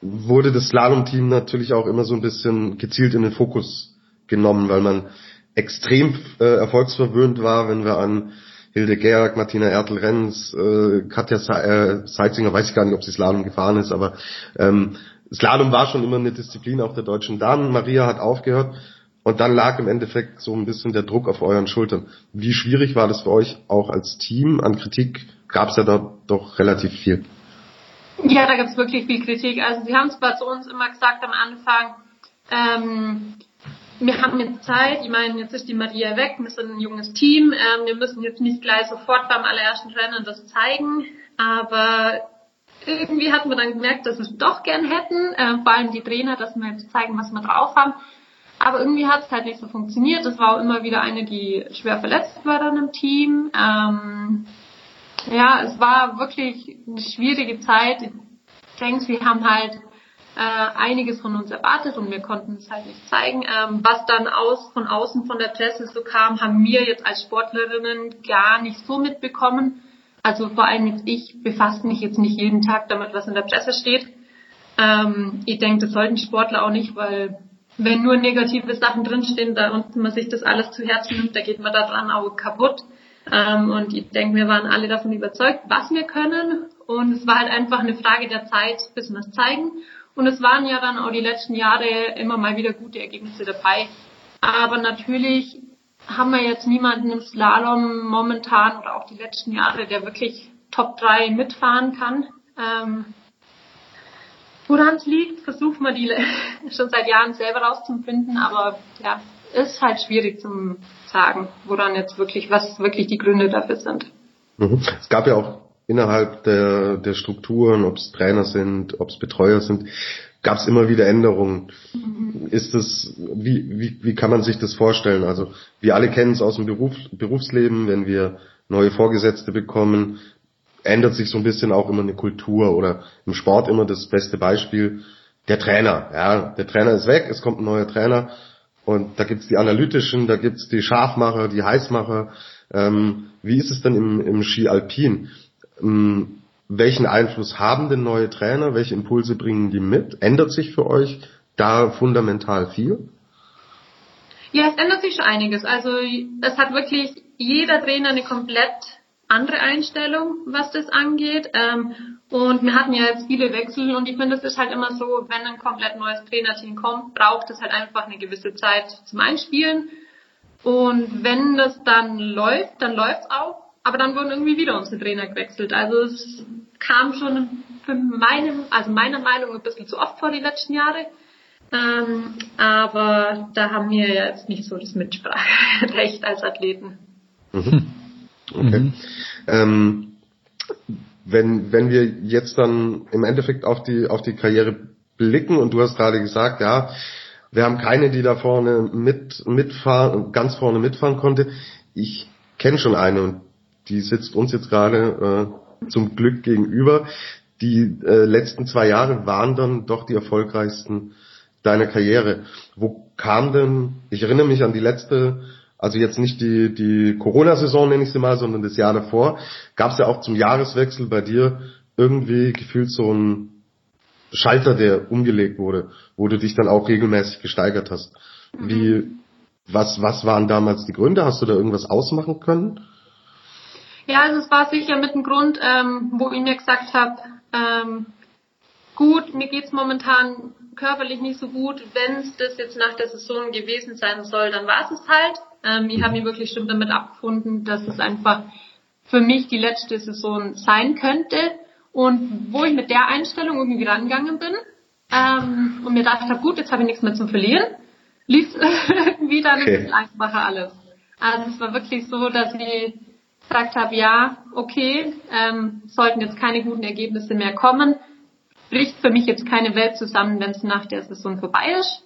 wurde das Slalom-Team natürlich auch immer so ein bisschen gezielt in den Fokus genommen, weil man extrem äh, erfolgsverwöhnt war, wenn wir an Hilde Gerg, Martina Ertel-Renz, äh, Katja Se äh, Seitzinger, weiß ich gar nicht, ob sie Slalom gefahren ist, aber ähm, Slalom war schon immer eine Disziplin auch der deutschen Damen. Maria hat aufgehört Und dann lag im Endeffekt so ein bisschen der Druck auf euren Schultern. Wie schwierig war das für euch auch als Team? An Kritik gab es ja da doch relativ viel. Ja, da gibt es wirklich viel Kritik. Also sie haben zwar zu uns immer gesagt am Anfang, ähm, wir haben jetzt Zeit, ich meine, jetzt ist die Maria weg, wir sind ein junges Team, ähm, wir müssen jetzt nicht gleich sofort beim allerersten Rennen das zeigen, aber irgendwie hatten wir dann gemerkt, dass wir es doch gern hätten, äh, vor allem die Trainer, dass wir jetzt zeigen, was wir drauf haben. Aber irgendwie hat es halt nicht so funktioniert. Es war auch immer wieder eine, die schwer verletzt war dann im Team. Ähm, ja, es war wirklich eine schwierige Zeit. Ich denke, wir haben halt äh, einiges von uns erwartet und wir konnten es halt nicht zeigen. Ähm, was dann aus von außen von der Presse so kam, haben wir jetzt als Sportlerinnen gar nicht so mitbekommen. Also vor allem jetzt ich befasse mich jetzt nicht jeden Tag damit, was in der Presse steht. Ähm, ich denke, das sollten Sportler auch nicht, weil wenn nur negative Sachen drinstehen da und man sich das alles zu Herzen nimmt, da geht man daran auch kaputt. Ähm, und ich denke, wir waren alle davon überzeugt, was wir können. Und es war halt einfach eine Frage der Zeit, bis wir es zeigen. Und es waren ja dann auch die letzten Jahre immer mal wieder gute Ergebnisse dabei. Aber natürlich haben wir jetzt niemanden im Slalom momentan oder auch die letzten Jahre, der wirklich Top 3 mitfahren kann. Ähm, Woran es liegt, versucht man die schon seit Jahren selber rauszufinden, aber ja, ist halt schwierig zu sagen, woran jetzt wirklich, was wirklich die Gründe dafür sind. Mhm. Es gab ja auch innerhalb der, der Strukturen, ob es Trainer sind, ob es Betreuer sind, gab es immer wieder Änderungen. Mhm. Ist das, wie, wie, wie kann man sich das vorstellen? Also wir alle kennen es aus dem Beruf, Berufsleben, wenn wir neue Vorgesetzte bekommen, ändert sich so ein bisschen auch immer eine Kultur oder im Sport immer das beste Beispiel der Trainer. Ja, der Trainer ist weg, es kommt ein neuer Trainer und da gibt's die Analytischen, da gibt's die Scharfmacher, die Heißmacher. Ähm, wie ist es denn im, im Ski Alpin? Ähm, welchen Einfluss haben denn neue Trainer? Welche Impulse bringen die mit? Ändert sich für euch da fundamental viel? Ja, es ändert sich schon einiges. Also es hat wirklich jeder Trainer eine komplett andere Einstellung, was das angeht. Ähm, und wir hatten ja jetzt viele Wechsel und ich finde, es ist halt immer so, wenn ein komplett neues Trainerteam kommt, braucht es halt einfach eine gewisse Zeit zum Einspielen. Und wenn das dann läuft, dann läuft's auch. Aber dann wurden irgendwie wieder unsere Trainer gewechselt. Also es kam schon für meine, also meiner Meinung ein bisschen zu oft vor die letzten Jahre. Ähm, aber da haben wir jetzt nicht so das Mitspracherecht als Athleten. Mhm. Okay. Mhm. Ähm, wenn, wenn wir jetzt dann im Endeffekt auf die, auf die Karriere blicken und du hast gerade gesagt, ja, wir haben keine, die da vorne mit, mitfahren, ganz vorne mitfahren konnte. Ich kenne schon eine und die sitzt uns jetzt gerade äh, zum Glück gegenüber. Die äh, letzten zwei Jahre waren dann doch die erfolgreichsten deiner Karriere. Wo kam denn, ich erinnere mich an die letzte also jetzt nicht die, die Corona-Saison nenne ich sie mal, sondern das Jahr davor, gab es ja auch zum Jahreswechsel bei dir irgendwie gefühlt so ein Schalter, der umgelegt wurde, wo du dich dann auch regelmäßig gesteigert hast. Mhm. Wie, was, was waren damals die Gründe? Hast du da irgendwas ausmachen können? Ja, also es war sicher mit dem Grund, ähm, wo ich mir gesagt habe, ähm, gut, mir geht's momentan körperlich nicht so gut. Wenn es das jetzt nach der Saison gewesen sein soll, dann war es halt. Ähm, ich habe mich wirklich schon damit abgefunden, dass es einfach für mich die letzte Saison sein könnte. Und wo ich mit der Einstellung irgendwie rangegangen bin ähm, und mir dachte, gut, jetzt habe ich nichts mehr zum Verlieren, lief irgendwie dann okay. ein bisschen einfacher alles. Also es war wirklich so, dass ich gesagt habe, ja, okay, ähm, sollten jetzt keine guten Ergebnisse mehr kommen, bricht für mich jetzt keine Welt zusammen, wenn es nach der Saison vorbei ist.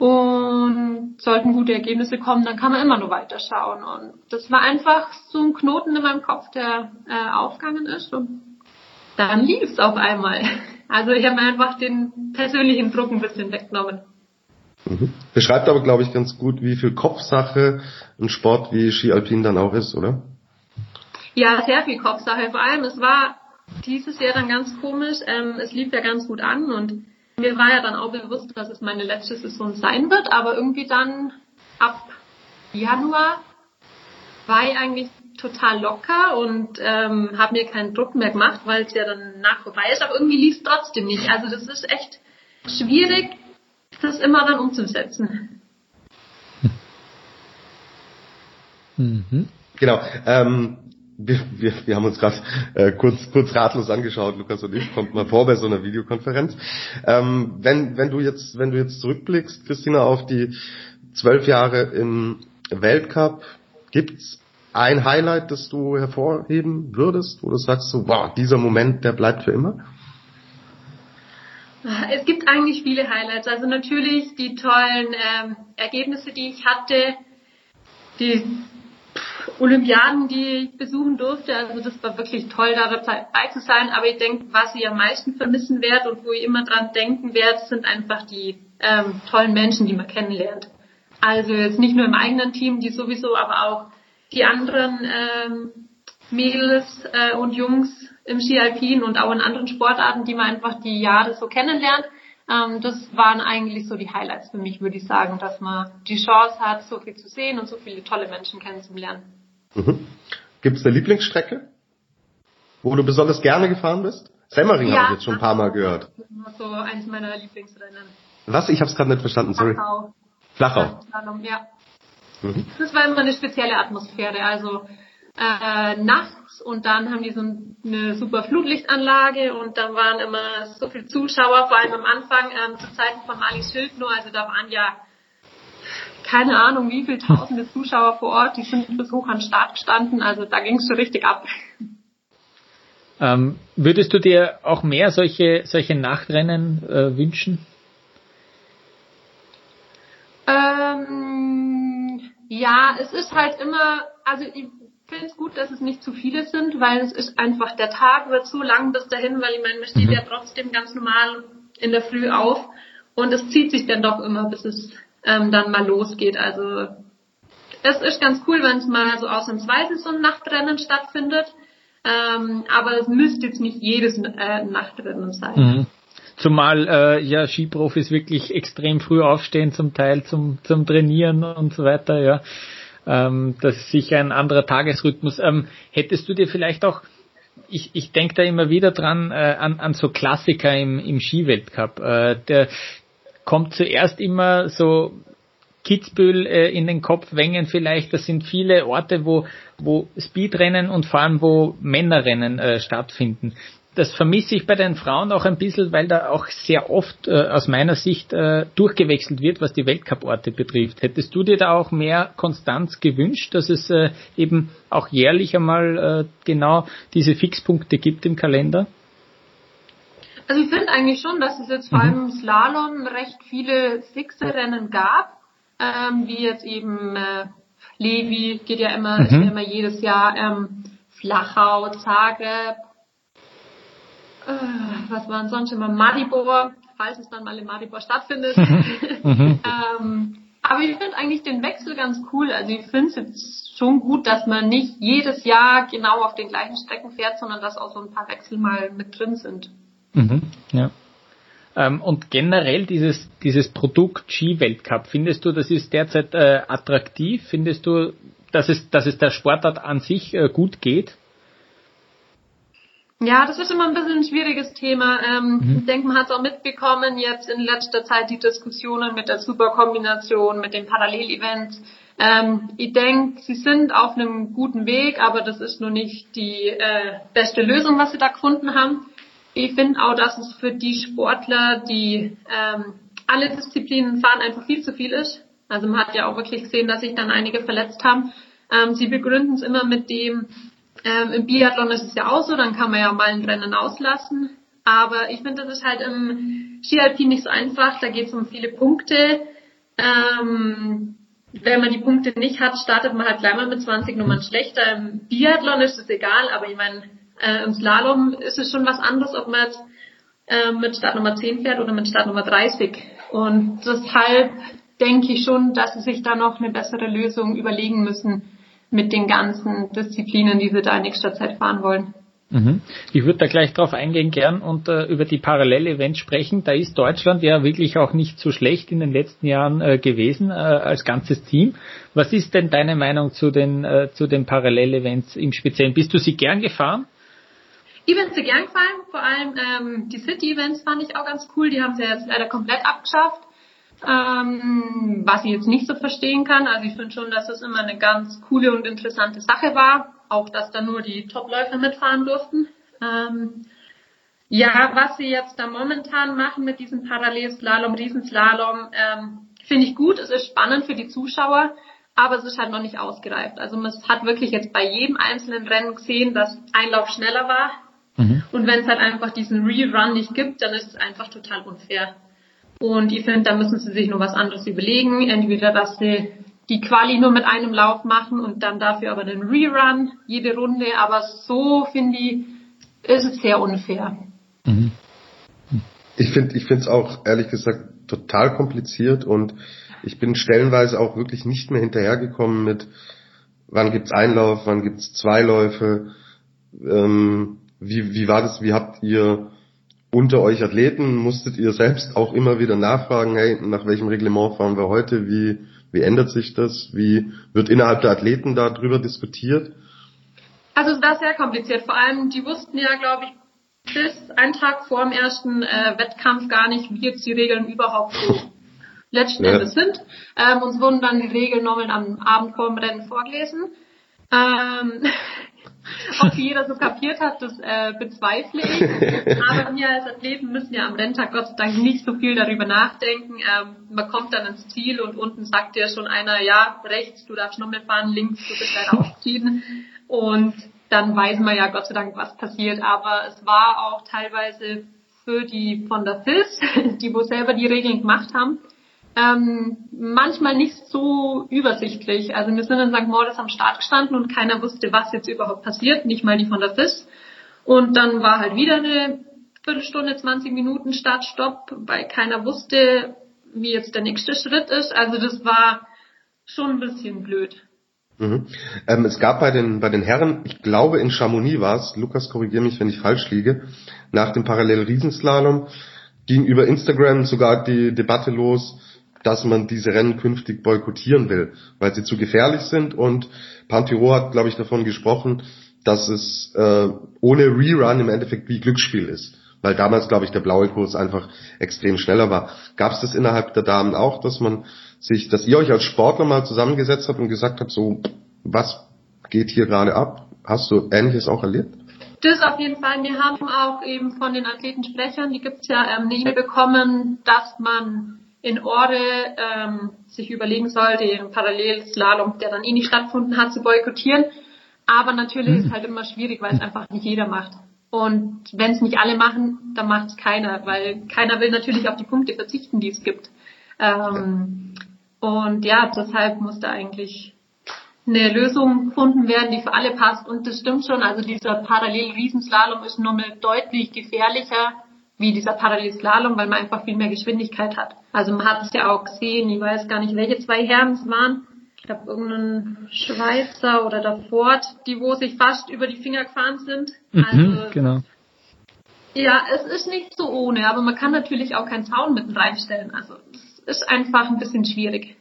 Und sollten gute Ergebnisse kommen, dann kann man immer nur weiterschauen. Und das war einfach so ein Knoten in meinem Kopf, der äh, aufgegangen ist. Und dann lief es auf einmal. Also ich habe mir einfach den persönlichen Druck ein bisschen weggenommen. Mhm. Beschreibt aber, glaube ich, ganz gut, wie viel Kopfsache ein Sport wie Ski Alpin dann auch ist, oder? Ja, sehr viel Kopfsache. Vor allem, es war dieses Jahr dann ganz komisch. Ähm, es lief ja ganz gut an und mir war ja dann auch bewusst, dass es meine letzte Saison sein wird, aber irgendwie dann ab Januar war ich eigentlich total locker und ähm, habe mir keinen Druck mehr gemacht, weil es ja dann nach vorbei ist, aber irgendwie lief es trotzdem nicht. Also das ist echt schwierig, das immer dann umzusetzen. Hm. Mhm. Genau. Ähm, wir, wir, wir haben uns gerade äh, kurz, kurz ratlos angeschaut, Lukas und ich, kommt mal vor bei so einer Videokonferenz. Ähm, wenn, wenn du jetzt, wenn du jetzt zurückblickst, Christina, auf die zwölf Jahre im Weltcup, gibt's ein Highlight, das du hervorheben würdest, wo du sagst so, wow, dieser Moment, der bleibt für immer? Es gibt eigentlich viele Highlights. Also natürlich die tollen ähm, Ergebnisse, die ich hatte, die Olympiaden, die ich besuchen durfte. Also das war wirklich toll, da dabei zu sein. Aber ich denke, was ich am meisten vermissen werde und wo ich immer dran denken werde, sind einfach die ähm, tollen Menschen, die man kennenlernt. Also jetzt nicht nur im eigenen Team, die sowieso, aber auch die anderen ähm, Mädels äh, und Jungs im Ski Alpin und auch in anderen Sportarten, die man einfach die Jahre so kennenlernt. Ähm, das waren eigentlich so die Highlights für mich, würde ich sagen, dass man die Chance hat, so viel zu sehen und so viele tolle Menschen kennenzulernen. Mhm. Gibt es eine Lieblingsstrecke, wo du besonders gerne gefahren bist? Semmering ja, habe ich jetzt schon ein paar Mal gehört. Das ist so eins meiner Lieblingsrennen. Was? Ich habe es gerade nicht verstanden, sorry. Flachau. Flachau. Ja. Mhm. Das war immer eine spezielle Atmosphäre. Also äh, nachts und dann haben die so eine super Flutlichtanlage und dann waren immer so viele Zuschauer, vor allem am Anfang ähm, zu Zeiten von Mali Schild nur, also da waren ja keine Ahnung wie viele tausende Zuschauer vor Ort, die sind bis hoch an den Start gestanden, also da ging es schon richtig ab. Ähm, würdest du dir auch mehr solche, solche Nachtrennen äh, wünschen? Ähm, ja, es ist halt immer, also ich finde es gut, dass es nicht zu viele sind, weil es ist einfach, der Tag wird so lang bis dahin, weil ich meine, man steht mhm. ja trotzdem ganz normal in der Früh auf und es zieht sich dann doch immer, bis es ähm, dann mal losgeht. Also es ist ganz cool, wenn es mal so ausnahmsweise so ein Nachtrennen stattfindet, ähm, aber es müsste jetzt nicht jedes äh, Nachtrennen sein. Mhm. Zumal äh, ja Skiprofis wirklich extrem früh aufstehen, zum Teil zum, zum Trainieren und so weiter, ja. Ähm, das ist sicher ein anderer Tagesrhythmus. Ähm, hättest du dir vielleicht auch, ich, ich denke da immer wieder dran, äh, an, an so Klassiker im, im Skiweltcup. Äh, der kommt zuerst immer so Kitzbühel äh, in den Kopf, Wengen vielleicht, das sind viele Orte, wo, wo Speedrennen und vor allem wo Männerrennen äh, stattfinden das vermisse ich bei den Frauen auch ein bisschen, weil da auch sehr oft äh, aus meiner Sicht äh, durchgewechselt wird, was die Weltcuporte betrifft. Hättest du dir da auch mehr Konstanz gewünscht, dass es äh, eben auch jährlich einmal äh, genau diese Fixpunkte gibt im Kalender? Also ich finde eigentlich schon, dass es jetzt vor mhm. allem im Slalom recht viele fixe Rennen gab, ähm, wie jetzt eben äh, Levi geht ja immer, mhm. ist ja immer jedes Jahr ähm, Flachau, Zagreb, äh, was waren sonst immer Maribor, falls es dann mal in Maribor stattfindet. Mhm. ähm, aber ich finde eigentlich den Wechsel ganz cool. Also ich finde es jetzt schon gut, dass man nicht jedes Jahr genau auf den gleichen Strecken fährt, sondern dass auch so ein paar Wechsel mal mit drin sind. Mhm, ja. Ähm, und generell dieses, dieses Produkt Ski-Weltcup, findest du, das ist derzeit äh, attraktiv? Findest du, dass es, dass es der Sportart an sich äh, gut geht? Ja, das ist immer ein bisschen ein schwieriges Thema. Ähm, mhm. Ich denke, man hat es auch mitbekommen, jetzt in letzter Zeit die Diskussionen mit der Superkombination, mit den Parallelevents. Ähm, ich denke, sie sind auf einem guten Weg, aber das ist nur nicht die äh, beste Lösung, was sie da gefunden haben. Ich finde auch, dass es für die Sportler, die ähm, alle Disziplinen fahren, einfach viel zu viel ist. Also man hat ja auch wirklich gesehen, dass sich dann einige verletzt haben. Ähm, sie begründen es immer mit dem, ähm, Im Biathlon ist es ja auch so, dann kann man ja mal ein Rennen auslassen. Aber ich finde, das ist halt im Skialpin nicht so einfach. Da geht es um viele Punkte. Ähm, wenn man die Punkte nicht hat, startet man halt gleich mal mit 20 Nummern schlechter. Im Biathlon ist es egal, aber ich meine, äh, im Slalom ist es schon was anderes, ob man jetzt äh, mit Startnummer 10 fährt oder mit Startnummer 30. Und deshalb denke ich schon, dass sie sich da noch eine bessere Lösung überlegen müssen, mit den ganzen Disziplinen, die sie da in nächster Zeit fahren wollen. Mhm. Ich würde da gleich drauf eingehen gern und äh, über die Parallel-Events sprechen. Da ist Deutschland ja wirklich auch nicht so schlecht in den letzten Jahren äh, gewesen äh, als ganzes Team. Was ist denn deine Meinung zu den, äh, zu den Parallel-Events im Speziellen? Bist du sie gern gefahren? Bin sie gern gefahren. Vor allem ähm, die City-Events fand ich auch ganz cool. Die haben sie jetzt leider komplett abgeschafft. Ähm, was ich jetzt nicht so verstehen kann, also ich finde schon, dass es immer eine ganz coole und interessante Sache war, auch dass da nur die Topläufer mitfahren durften. Ähm, ja, was sie jetzt da momentan machen mit diesem Parallelslalom, Riesenslalom, ähm, finde ich gut. Es ist spannend für die Zuschauer, aber es ist halt noch nicht ausgereift. Also man hat wirklich jetzt bei jedem einzelnen Rennen gesehen, dass ein Lauf schneller war. Mhm. Und wenn es halt einfach diesen Rerun nicht gibt, dann ist es einfach total unfair. Und ich finde, da müssen sie sich nur was anderes überlegen. Entweder, dass sie die Quali nur mit einem Lauf machen und dann dafür aber den Rerun jede Runde. Aber so finde ich, ist es sehr unfair. Mhm. Ich finde, ich finde es auch ehrlich gesagt total kompliziert und ich bin stellenweise auch wirklich nicht mehr hinterhergekommen mit, wann gibt's Einlauf, wann gibt's zwei Läufe, ähm, wie, wie war das, wie habt ihr unter euch Athleten, musstet ihr selbst auch immer wieder nachfragen, hey, nach welchem Reglement fahren wir heute, wie, wie ändert sich das, wie wird innerhalb der Athleten darüber diskutiert? Also es war sehr kompliziert, vor allem die wussten ja, glaube ich, bis einen Tag vor dem ersten äh, Wettkampf gar nicht, wie jetzt die Regeln überhaupt so letzten ja. Endes sind. Ähm, uns wurden dann die Regeln nochmal am Abend vor dem Rennen vorgelesen. Ähm, ob jeder so kapiert hat, das äh, bezweifle ich. Aber wir als Athleten müssen ja am Renntag Gott sei Dank nicht so viel darüber nachdenken. Ähm, man kommt dann ins Ziel und unten sagt ja schon einer, ja, rechts, du darfst nochmal fahren, links, du bist leider ausgeschieden. Und dann weiß man ja Gott sei Dank, was passiert. Aber es war auch teilweise für die von der FIS, die wo selber die Regeln gemacht haben, ähm, manchmal nicht so übersichtlich. Also wir sind in St. Moritz am Start gestanden und keiner wusste, was jetzt überhaupt passiert, nicht mal die von der FIS. Und dann war halt wieder eine Viertelstunde, 20 Minuten Startstopp, weil keiner wusste, wie jetzt der nächste Schritt ist. Also das war schon ein bisschen blöd. Mhm. Ähm, es gab bei den, bei den Herren, ich glaube in Chamonix war es, Lukas korrigiere mich, wenn ich falsch liege, nach dem Parallel-Riesenslalom ging über Instagram sogar die Debatte los, dass man diese Rennen künftig boykottieren will, weil sie zu gefährlich sind und Pantiro hat, glaube ich, davon gesprochen, dass es äh, ohne Rerun im Endeffekt wie Glücksspiel ist. Weil damals, glaube ich, der blaue Kurs einfach extrem schneller war. Gab es das innerhalb der Damen auch, dass man sich, dass ihr euch als Sportler mal zusammengesetzt habt und gesagt habt, so, was geht hier gerade ab? Hast du Ähnliches auch erlebt? Das auf jeden Fall. Wir haben auch eben von den Athletensprechern, die gibt's ja ähm, eine E-Mail bekommen, dass man in Orde ähm, sich überlegen soll, den Parallelslalom, der dann eh nicht stattgefunden hat, zu boykottieren. Aber natürlich ist es halt immer schwierig, weil es einfach nicht jeder macht. Und wenn es nicht alle machen, dann macht es keiner, weil keiner will natürlich auf die Punkte verzichten, die es gibt. Ähm, und ja, deshalb muss da eigentlich eine Lösung gefunden werden, die für alle passt. Und das stimmt schon, also dieser Parallel-Riesenslalom ist nochmal deutlich gefährlicher wie dieser Parallelslalom, weil man einfach viel mehr Geschwindigkeit hat. Also man hat es ja auch gesehen, ich weiß gar nicht, welche zwei Herren es waren. Ich glaube, irgendein Schweizer oder der Ford, die wo sich fast über die Finger gefahren sind. Mhm, also, genau. Ja, es ist nicht so ohne, aber man kann natürlich auch keinen Zaun mitten reinstellen. Also es ist einfach ein bisschen schwierig.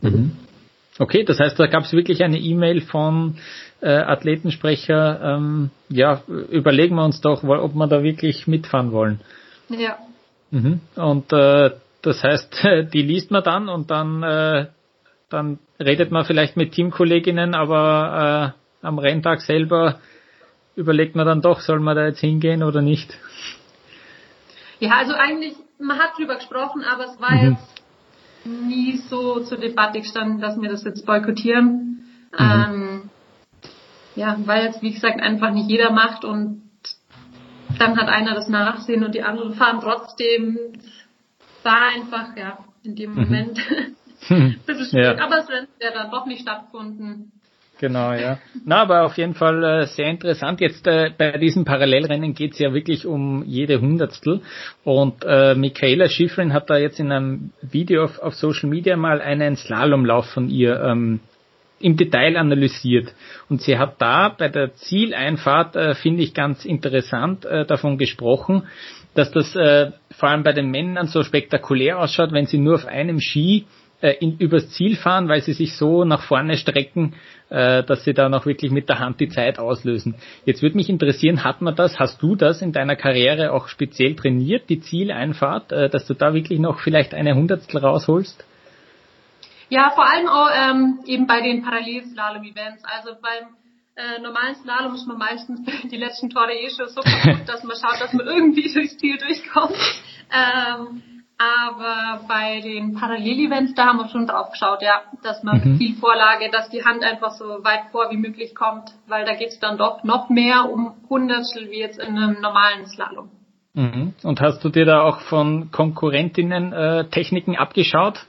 Mhm. Okay, das heißt, da gab es wirklich eine E-Mail von äh, Athletensprecher, ähm, ja, überlegen wir uns doch, ob wir da wirklich mitfahren wollen. Ja. Mhm. Und äh, das heißt, die liest man dann und dann, äh, dann redet man vielleicht mit Teamkolleginnen, aber äh, am Renntag selber überlegt man dann doch, soll man da jetzt hingehen oder nicht? Ja, also eigentlich, man hat drüber gesprochen, aber es war mhm. jetzt nie so zur Debatte gestanden, dass wir das jetzt boykottieren. Mhm. Ähm, ja, weil jetzt, wie gesagt, einfach nicht jeder macht und dann hat einer das Nachsehen und die anderen fahren trotzdem. War einfach, ja, in dem mhm. Moment ein bisschen schwierig. Ja. Aber es ja dann doch nicht stattgefunden. Genau, ja. Na, aber auf jeden Fall äh, sehr interessant. Jetzt äh, bei diesen Parallelrennen geht es ja wirklich um jede Hundertstel. Und äh, Michaela Schifrin hat da jetzt in einem Video auf, auf Social Media mal einen Slalomlauf von ihr ähm, im Detail analysiert. Und sie hat da bei der Zieleinfahrt, äh, finde ich ganz interessant, äh, davon gesprochen, dass das äh, vor allem bei den Männern so spektakulär ausschaut, wenn sie nur auf einem Ski äh, in, übers Ziel fahren, weil sie sich so nach vorne strecken, äh, dass sie dann auch wirklich mit der Hand die Zeit auslösen. Jetzt würde mich interessieren, hat man das, hast du das in deiner Karriere auch speziell trainiert, die Zieleinfahrt, äh, dass du da wirklich noch vielleicht eine Hundertstel rausholst? Ja, vor allem auch ähm, eben bei den Parallelslalom-Events. Also beim äh, normalen Slalom ist man meistens die letzten Tore eh schon so kaputt, dass man schaut, dass man irgendwie durchs Ziel durchkommt. Ähm, aber bei den Parallel-Events, da haben wir schon drauf geschaut, ja, dass man mhm. mit viel Vorlage, dass die Hand einfach so weit vor wie möglich kommt, weil da geht's dann doch noch mehr um Hundertstel wie jetzt in einem normalen Slalom. Mhm. Und hast du dir da auch von Konkurrentinnen äh, Techniken abgeschaut?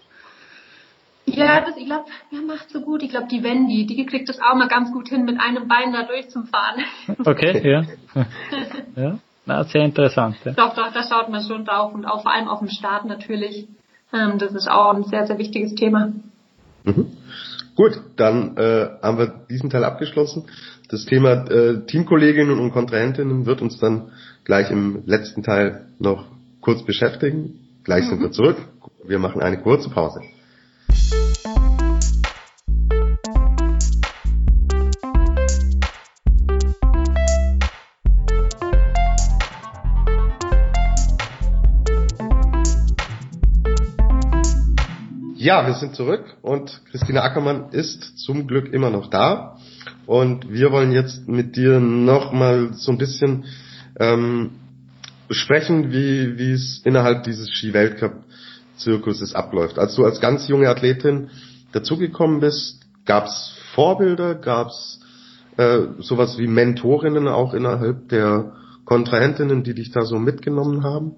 Ja, das, ich glaube, wer macht so gut? Ich glaube, die Wendy, die kriegt das auch mal ganz gut hin, mit einem Bein da durchzufahren. Okay, ja. ja. Na, sehr interessant. Ja. Doch, doch, da schaut man schon drauf und auch vor allem auf dem Start natürlich. Ähm, das ist auch ein sehr, sehr wichtiges Thema. Mhm. Gut, dann äh, haben wir diesen Teil abgeschlossen. Das Thema äh, Teamkolleginnen und Kontrahentinnen wird uns dann gleich im letzten Teil noch kurz beschäftigen. Gleich mhm. sind wir zurück. Wir machen eine kurze Pause. Ja, wir sind zurück und Christina Ackermann ist zum Glück immer noch da. Und wir wollen jetzt mit dir nochmal so ein bisschen ähm, sprechen, wie, wie es innerhalb dieses Ski-Weltcup-Zirkuses abläuft. Als du als ganz junge Athletin dazugekommen bist, gab es Vorbilder, gab es äh, sowas wie Mentorinnen auch innerhalb der Kontrahentinnen, die dich da so mitgenommen haben?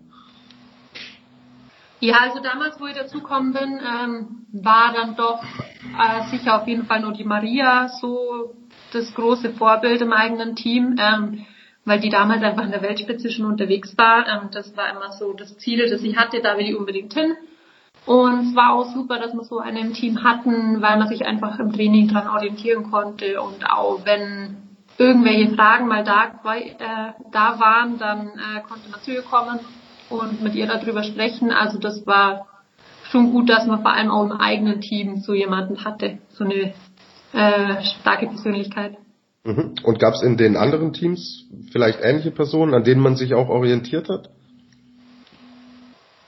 Ja, also damals, wo ich dazugekommen bin, ähm, war dann doch äh, sicher auf jeden Fall nur die Maria so das große Vorbild im eigenen Team, ähm, weil die damals einfach in der Weltspitze schon unterwegs war. Ähm, das war immer so das Ziel, das ich hatte, da will ich unbedingt hin. Und es war auch super, dass wir so einen im Team hatten, weil man sich einfach im Training dran orientieren konnte und auch wenn irgendwelche Fragen mal da, äh, da waren, dann äh, konnte man zu ihr kommen und mit ihr darüber sprechen. Also das war schon gut, dass man vor allem auch im eigenen Team so jemanden hatte, so eine äh, starke Persönlichkeit. Mhm. Und gab es in den anderen Teams vielleicht ähnliche Personen, an denen man sich auch orientiert hat?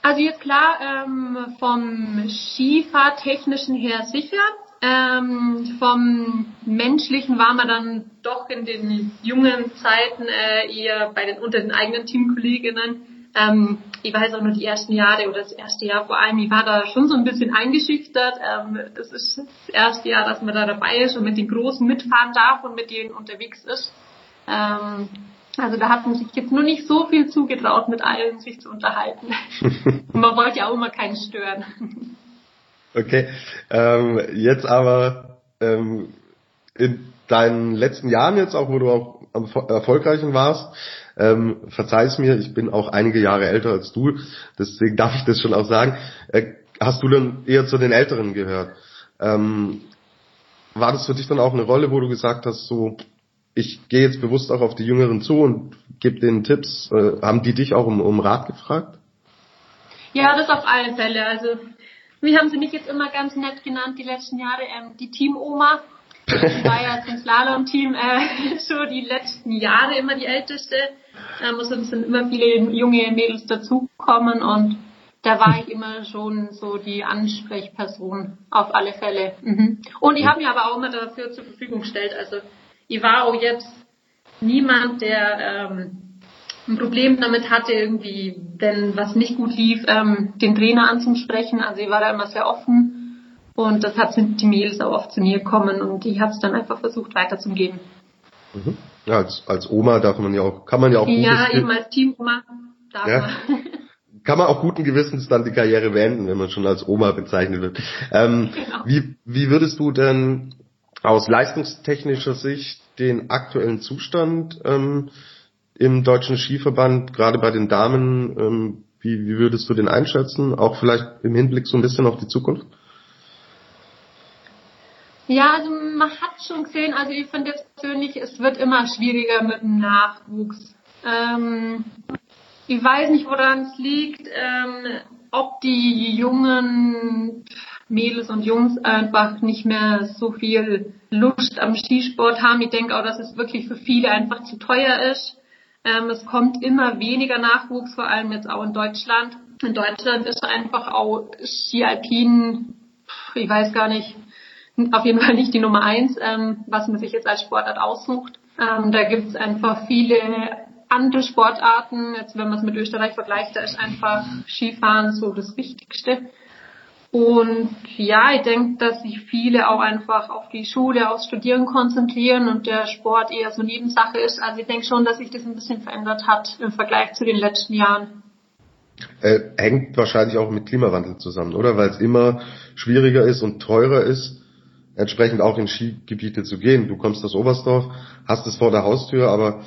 Also jetzt klar, ähm, vom Skifahrtechnischen her sicher. Ähm, vom Menschlichen war man dann doch in den jungen Zeiten äh, eher bei den unter den eigenen Teamkolleginnen ähm, ich weiß auch nur die ersten Jahre oder das erste Jahr vor allem, ich war da schon so ein bisschen eingeschüchtert. Ähm, das ist das erste Jahr, dass man da dabei ist und mit den Großen mitfahren darf und mit denen unterwegs ist. Ähm, also da hat man sich jetzt nur nicht so viel zugetraut, mit allen sich zu unterhalten. man wollte ja auch immer keinen stören. Okay, ähm, jetzt aber ähm, in deinen letzten Jahren jetzt auch, wo du auch erfolgreichen warst, ähm, verzeih's mir, ich bin auch einige Jahre älter als du, deswegen darf ich das schon auch sagen. Äh, hast du dann eher zu den Älteren gehört? Ähm, war das für dich dann auch eine Rolle, wo du gesagt hast, so, ich gehe jetzt bewusst auch auf die Jüngeren zu und gebe denen Tipps? Äh, haben die dich auch um, um Rat gefragt? Ja, das auf alle Fälle. Also, wir haben sie nicht jetzt immer ganz nett genannt, die letzten Jahre, ähm, die Team-Oma. Ich war ja zum Slalom-Team äh, so die letzten Jahre immer die Älteste. Ähm, also es sind immer viele junge Mädels dazugekommen und da war ich immer schon so die Ansprechperson auf alle Fälle. Mhm. Und ich habe mich aber auch immer dafür zur Verfügung gestellt. Also ich war auch jetzt niemand, der ähm, ein Problem damit hatte, irgendwie, wenn was nicht gut lief, ähm, den Trainer anzusprechen. Also ich war da immer sehr offen und das sind die Mails auch oft zu mir gekommen und ich habe es dann einfach versucht weiterzugeben. Mhm. Ja, als, als Oma darf man ja auch, kann man ja auch Ja, eben als Teamoma darf ja. man. Kann man auch guten Gewissens dann die Karriere beenden, wenn man schon als Oma bezeichnet wird. Ähm, genau. wie, wie würdest du denn aus leistungstechnischer Sicht den aktuellen Zustand ähm, im deutschen Skiverband, gerade bei den Damen, ähm, wie, wie würdest du den einschätzen? Auch vielleicht im Hinblick so ein bisschen auf die Zukunft? Ja, also man hat schon gesehen, also ich finde jetzt persönlich, es wird immer schwieriger mit dem Nachwuchs. Ähm, ich weiß nicht, woran es liegt, ähm, ob die jungen Mädels und Jungs einfach nicht mehr so viel Lust am Skisport haben. Ich denke auch, dass es wirklich für viele einfach zu teuer ist. Ähm, es kommt immer weniger Nachwuchs, vor allem jetzt auch in Deutschland. In Deutschland ist einfach auch Ski Alpin, ich weiß gar nicht, auf jeden Fall nicht die Nummer eins, ähm, was man sich jetzt als Sportart aussucht. Ähm, da gibt es einfach viele andere Sportarten. Jetzt, wenn man es mit Österreich vergleicht, da ist einfach Skifahren so das Wichtigste. Und ja, ich denke, dass sich viele auch einfach auf die Schule, aufs Studieren konzentrieren und der Sport eher so Nebensache ist. Also ich denke schon, dass sich das ein bisschen verändert hat im Vergleich zu den letzten Jahren. Äh, hängt wahrscheinlich auch mit Klimawandel zusammen, oder? Weil es immer schwieriger ist und teurer ist, entsprechend auch in Skigebiete zu gehen. Du kommst aus Oberstdorf, hast es vor der Haustür, aber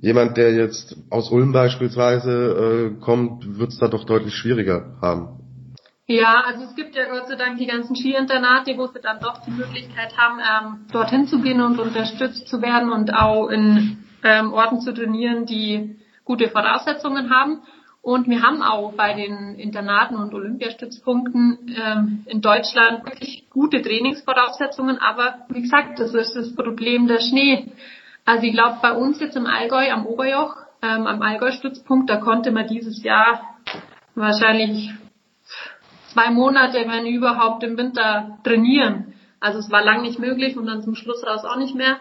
jemand, der jetzt aus Ulm beispielsweise äh, kommt, wird es da doch deutlich schwieriger haben. Ja, also es gibt ja Gott sei Dank die ganzen Skiinternate, wo sie dann doch die Möglichkeit haben, ähm, dorthin zu gehen und unterstützt zu werden und auch in ähm, Orten zu trainieren, die gute Voraussetzungen haben. Und wir haben auch bei den Internaten und Olympiastützpunkten ähm, in Deutschland wirklich gute Trainingsvoraussetzungen. Aber wie gesagt, das ist das Problem der Schnee. Also ich glaube, bei uns jetzt im Allgäu am Oberjoch, ähm, am Allgäu-Stützpunkt, da konnte man dieses Jahr wahrscheinlich zwei Monate, wenn überhaupt, im Winter trainieren. Also es war lang nicht möglich und dann zum Schluss raus auch nicht mehr.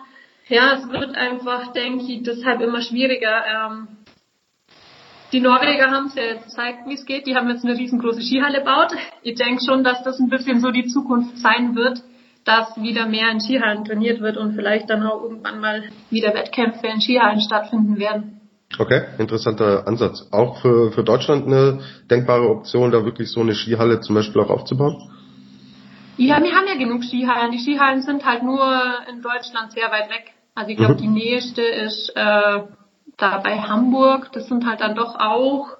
Ja, es wird einfach, denke ich, deshalb immer schwieriger. Ähm, die Norweger haben es ja jetzt gezeigt, wie es geht. Die haben jetzt eine riesengroße Skihalle gebaut. Ich denke schon, dass das ein bisschen so die Zukunft sein wird, dass wieder mehr in Skihallen trainiert wird und vielleicht dann auch irgendwann mal wieder Wettkämpfe in Skihallen stattfinden werden. Okay, interessanter Ansatz. Auch für, für Deutschland eine denkbare Option, da wirklich so eine Skihalle zum Beispiel auch aufzubauen? Ja, wir haben ja genug Skihallen. Die Skihallen sind halt nur in Deutschland sehr weit weg. Also ich glaube, mhm. die nächste ist äh, da bei Hamburg. Das sind halt dann doch auch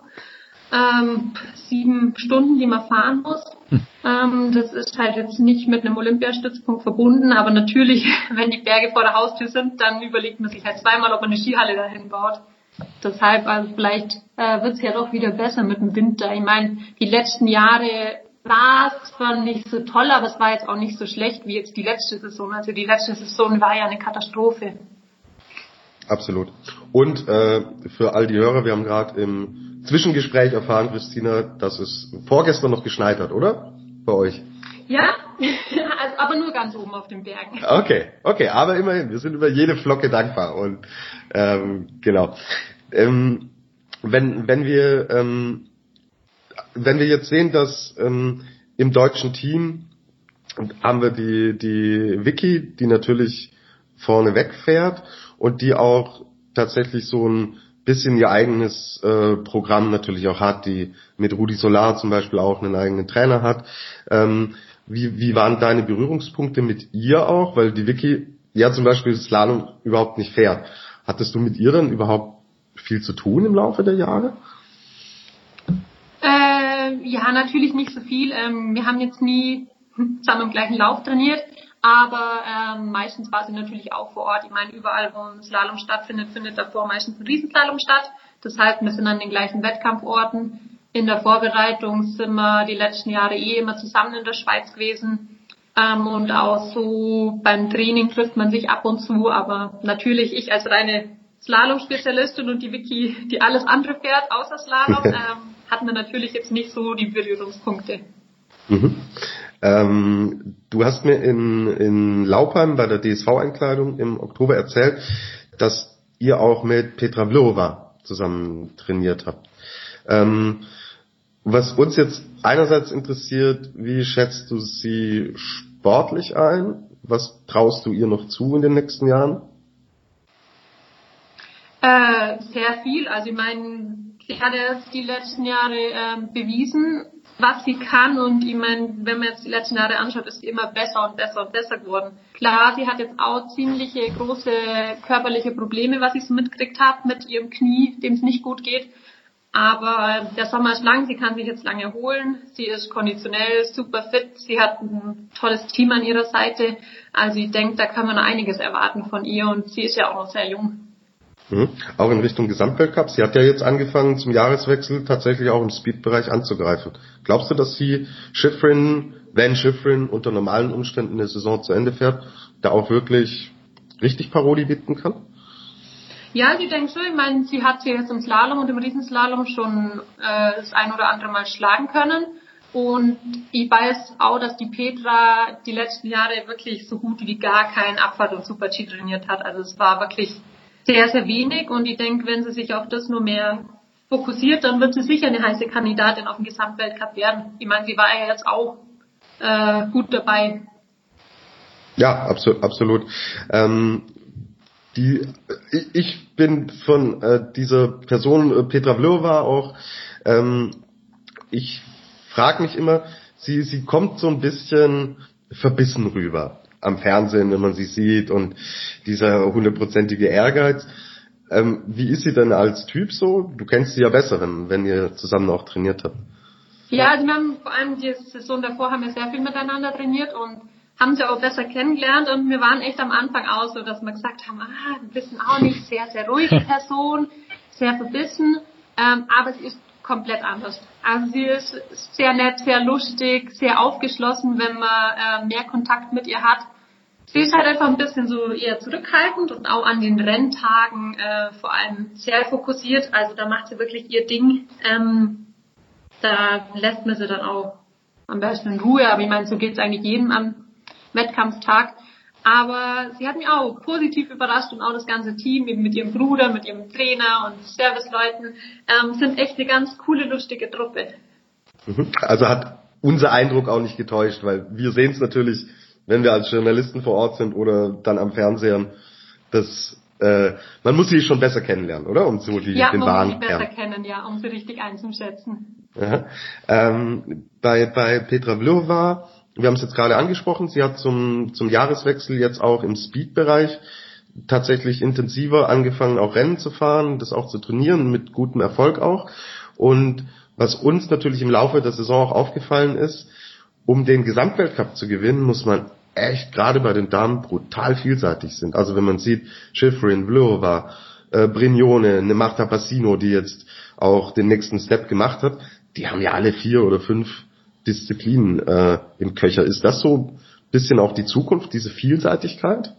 ähm, sieben Stunden, die man fahren muss. Hm. Ähm, das ist halt jetzt nicht mit einem Olympiastützpunkt verbunden, aber natürlich, wenn die Berge vor der Haustür sind, dann überlegt man sich halt zweimal, ob man eine Skihalle dahin baut. Deshalb, also vielleicht äh, wird es ja doch wieder besser mit dem Winter. Ich meine, die letzten Jahre war es zwar nicht so toll, aber es war jetzt auch nicht so schlecht wie jetzt die letzte Saison. Also die letzte Saison war ja eine Katastrophe. Absolut. Und äh, für all die Hörer, wir haben gerade im Zwischengespräch erfahren, Christina, dass es vorgestern noch geschneit hat, oder? Bei euch. Ja, also, aber nur ganz oben auf den Bergen. Okay, okay, aber immerhin, wir sind über jede Flocke dankbar und ähm, genau. Ähm, wenn wenn wir ähm, wenn wir jetzt sehen, dass ähm, im deutschen Team haben wir die die Vicky, die natürlich vorne wegfährt und die auch tatsächlich so ein bisschen ihr eigenes äh, Programm natürlich auch hat, die mit Rudi Solar zum Beispiel auch einen eigenen Trainer hat. Ähm, wie, wie waren deine Berührungspunkte mit ihr auch? Weil die Vicky ja zum Beispiel Slalom überhaupt nicht fährt. Hattest du mit ihr dann überhaupt viel zu tun im Laufe der Jahre? Äh, ja, natürlich nicht so viel. Ähm, wir haben jetzt nie zusammen im gleichen Lauf trainiert, aber ähm, meistens war sie natürlich auch vor Ort. Ich meine, überall, wo ein Slalom stattfindet, findet davor meistens ein Riesenslalom statt. Das heißt, wir sind an den gleichen Wettkampforten in der Vorbereitung sind wir die letzten Jahre eh immer zusammen in der Schweiz gewesen. Ähm, und auch so beim Training trifft man sich ab und zu, aber natürlich ich als reine Slalom-Spezialistin und die Vicky, die alles andere fährt, außer Slalom, ähm, hatten wir natürlich jetzt nicht so die Berührungspunkte. Mhm. Ähm, du hast mir in, in Laupheim bei der DSV-Einkleidung im Oktober erzählt, dass ihr auch mit Petra Vlhova zusammen trainiert habt. Ähm, was uns jetzt einerseits interessiert, wie schätzt du sie sportlich ein? Was traust du ihr noch zu in den nächsten Jahren? Äh, sehr viel. Also ich meine, sie hat jetzt die letzten Jahre äh, bewiesen, was sie kann und ich meine, wenn man jetzt die letzten Jahre anschaut, ist sie immer besser und besser und besser geworden. Klar, sie hat jetzt auch ziemliche große körperliche Probleme, was ich so mitgekriegt habe mit ihrem Knie, dem es nicht gut geht. Aber der Sommer ist lang, sie kann sich jetzt lange erholen. Sie ist konditionell super fit. Sie hat ein tolles Team an ihrer Seite. Also ich denke, da kann man einiges erwarten von ihr und sie ist ja auch noch sehr jung. Mhm. Auch in Richtung Gesamtweltcup. Sie hat ja jetzt angefangen, zum Jahreswechsel tatsächlich auch im Speed-Bereich anzugreifen. Glaubst du, dass sie Schifrin wenn Schifrin unter normalen Umständen eine Saison zu Ende fährt, da auch wirklich richtig Paroli bieten kann? Ja, ich denke schon. Ich meine, sie hat sie jetzt im Slalom und im Riesenslalom schon äh, das ein oder andere Mal schlagen können. Und ich weiß auch, dass die Petra die letzten Jahre wirklich so gut wie gar keinen Abfahrt und Super-G trainiert hat. Also es war wirklich sehr, sehr wenig. Und ich denke, wenn sie sich auf das nur mehr fokussiert, dann wird sie sicher eine heiße Kandidatin auf den Gesamtweltcup werden. Ich meine, sie war ja jetzt auch äh, gut dabei. Ja, absolut. absolut. Ähm, die, ich bin von äh, dieser Person, äh, Petra Vlhova auch, ähm, ich frage mich immer, sie, sie kommt so ein bisschen verbissen rüber am Fernsehen, wenn man sie sieht und dieser hundertprozentige Ehrgeiz. Ähm, wie ist sie denn als Typ so? Du kennst sie ja besser, wenn, wenn ihr zusammen auch trainiert habt. Ja, also wir haben vor allem die Saison davor haben wir sehr viel miteinander trainiert und haben sie auch besser kennengelernt und wir waren echt am Anfang auch so, dass wir gesagt haben, ah, wir wissen auch nicht, sehr, sehr ruhige Person, sehr verbissen, ähm, aber sie ist komplett anders. Also sie ist sehr nett, sehr lustig, sehr aufgeschlossen, wenn man äh, mehr Kontakt mit ihr hat. Sie ist halt einfach ein bisschen so eher zurückhaltend und auch an den Renntagen äh, vor allem sehr fokussiert. Also da macht sie wirklich ihr Ding. Ähm, da lässt man sie dann auch am besten in Ruhe. Aber ich meine, so geht es eigentlich jedem am Wettkampftag. Aber sie hat mich auch positiv überrascht und auch das ganze Team, eben mit ihrem Bruder, mit ihrem Trainer und Serviceleuten, ähm, sind echt eine ganz coole, lustige Truppe. Mhm. Also hat unser Eindruck auch nicht getäuscht, weil wir sehen es natürlich, wenn wir als Journalisten vor Ort sind oder dann am Fernseher, dass äh, man muss sie schon besser kennenlernen, oder? Um so die, ja, den man wahren muss sie besser Kern. kennen, ja, um sie richtig einzuschätzen. Ja. Ähm, bei, bei Petra Vlhova wir haben es jetzt gerade angesprochen, sie hat zum, zum Jahreswechsel jetzt auch im Speed-Bereich tatsächlich intensiver angefangen, auch Rennen zu fahren, das auch zu trainieren, mit gutem Erfolg auch. Und was uns natürlich im Laufe der Saison auch aufgefallen ist, um den Gesamtweltcup zu gewinnen, muss man echt gerade bei den Damen brutal vielseitig sind. Also wenn man sieht, Schifrin, Vlhova, äh, Brignone, eine Marta Bassino, die jetzt auch den nächsten Step gemacht hat, die haben ja alle vier oder fünf Disziplinen äh, im Köcher. Ist das so ein bisschen auch die Zukunft, diese Vielseitigkeit?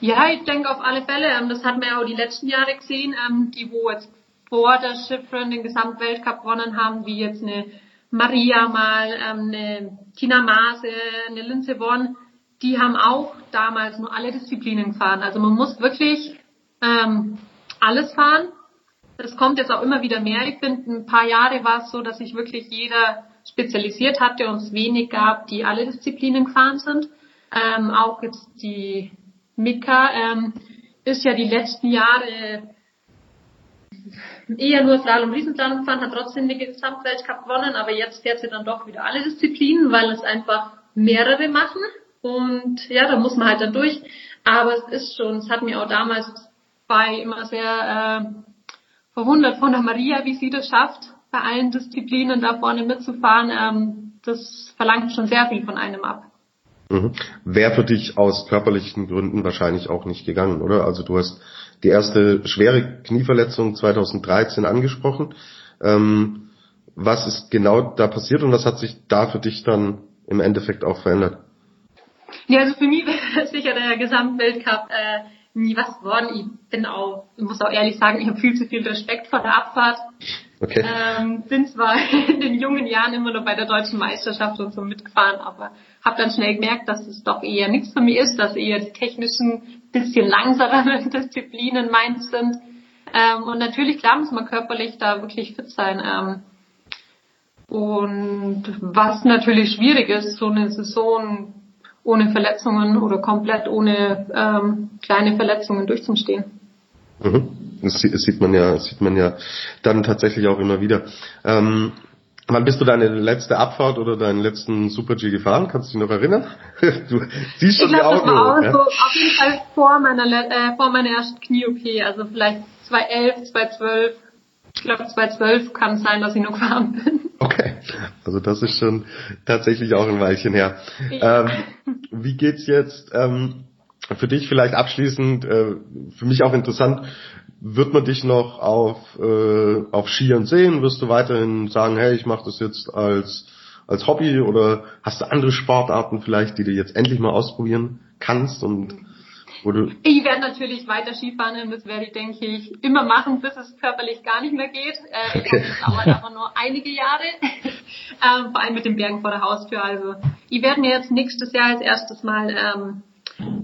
Ja, ich denke auf alle Fälle. Ähm, das hat man ja auch die letzten Jahre gesehen, ähm, die wo jetzt vor der Schiffrin den Gesamtweltcup gewonnen haben, wie jetzt eine Maria mal, ähm, eine Tina Maase, eine Linze Won, die haben auch damals nur alle Disziplinen gefahren. Also man muss wirklich ähm, alles fahren. Das kommt jetzt auch immer wieder mehr. Ich finde, ein paar Jahre war es so, dass sich wirklich jeder spezialisiert hatte und es wenig gab, die alle Disziplinen gefahren sind. Ähm, auch jetzt die Mika ähm, ist ja die letzten Jahre eher nur Slalom, Riesenslalom gefahren, hat trotzdem den Gesamtweltcup gewonnen, aber jetzt fährt sie dann doch wieder alle Disziplinen, weil es einfach mehrere machen und ja, da muss man halt dann durch. Aber es ist schon, es hat mir auch damals bei immer sehr äh, verwundert von der Maria, wie sie das schafft, bei allen Disziplinen da vorne mitzufahren, ähm, das verlangt schon sehr viel von einem ab. Mhm. Wäre für dich aus körperlichen Gründen wahrscheinlich auch nicht gegangen, oder? Also du hast die erste schwere Knieverletzung 2013 angesprochen. Ähm, was ist genau da passiert und was hat sich da für dich dann im Endeffekt auch verändert? Ja, also für mich wäre sicher der Gesamtweltcup äh, nie was geworden. Ich bin auch, ich muss auch ehrlich sagen, ich habe viel zu viel Respekt vor der Abfahrt. Okay. Ähm, bin zwar in den jungen Jahren immer noch bei der deutschen Meisterschaft und so mitgefahren, aber habe dann schnell gemerkt, dass es doch eher nichts für mich ist, dass eher die technischen, bisschen langsameren Disziplinen meins sind. Ähm, und natürlich, klar, muss man körperlich da wirklich fit sein. Ähm, und was natürlich schwierig ist, so eine Saison ohne Verletzungen oder komplett ohne ähm, kleine Verletzungen durchzustehen. Mhm. Das sieht man ja, sieht man ja dann tatsächlich auch immer wieder. Ähm, wann bist du deine letzte Abfahrt oder deinen letzten Super G gefahren? Kannst du dich noch erinnern? Du siehst schon ich die Augen. Auch ja? so, auf jeden Fall vor meiner, äh, vor meiner ersten Knie-OP, also vielleicht 2011, 2012. Ich glaube 2012 kann es sein, dass ich noch gefahren bin. Okay, also das ist schon tatsächlich auch ein Weilchen her. Ja. Ähm, wie geht's jetzt ähm, für dich vielleicht abschließend? Äh, für mich auch interessant. Wird man dich noch auf, äh, auf Skiern sehen? Wirst du weiterhin sagen, hey, ich mache das jetzt als, als Hobby oder hast du andere Sportarten vielleicht, die du jetzt endlich mal ausprobieren kannst und wo du ich werde natürlich weiter Skifahren, das werde ich, denke ich, immer machen, bis es körperlich gar nicht mehr geht. Äh, okay. Das dauert aber nur einige Jahre, ähm, vor allem mit den Bergen vor der Haustür. Also ich werde mir jetzt nächstes Jahr als erstes mal ähm,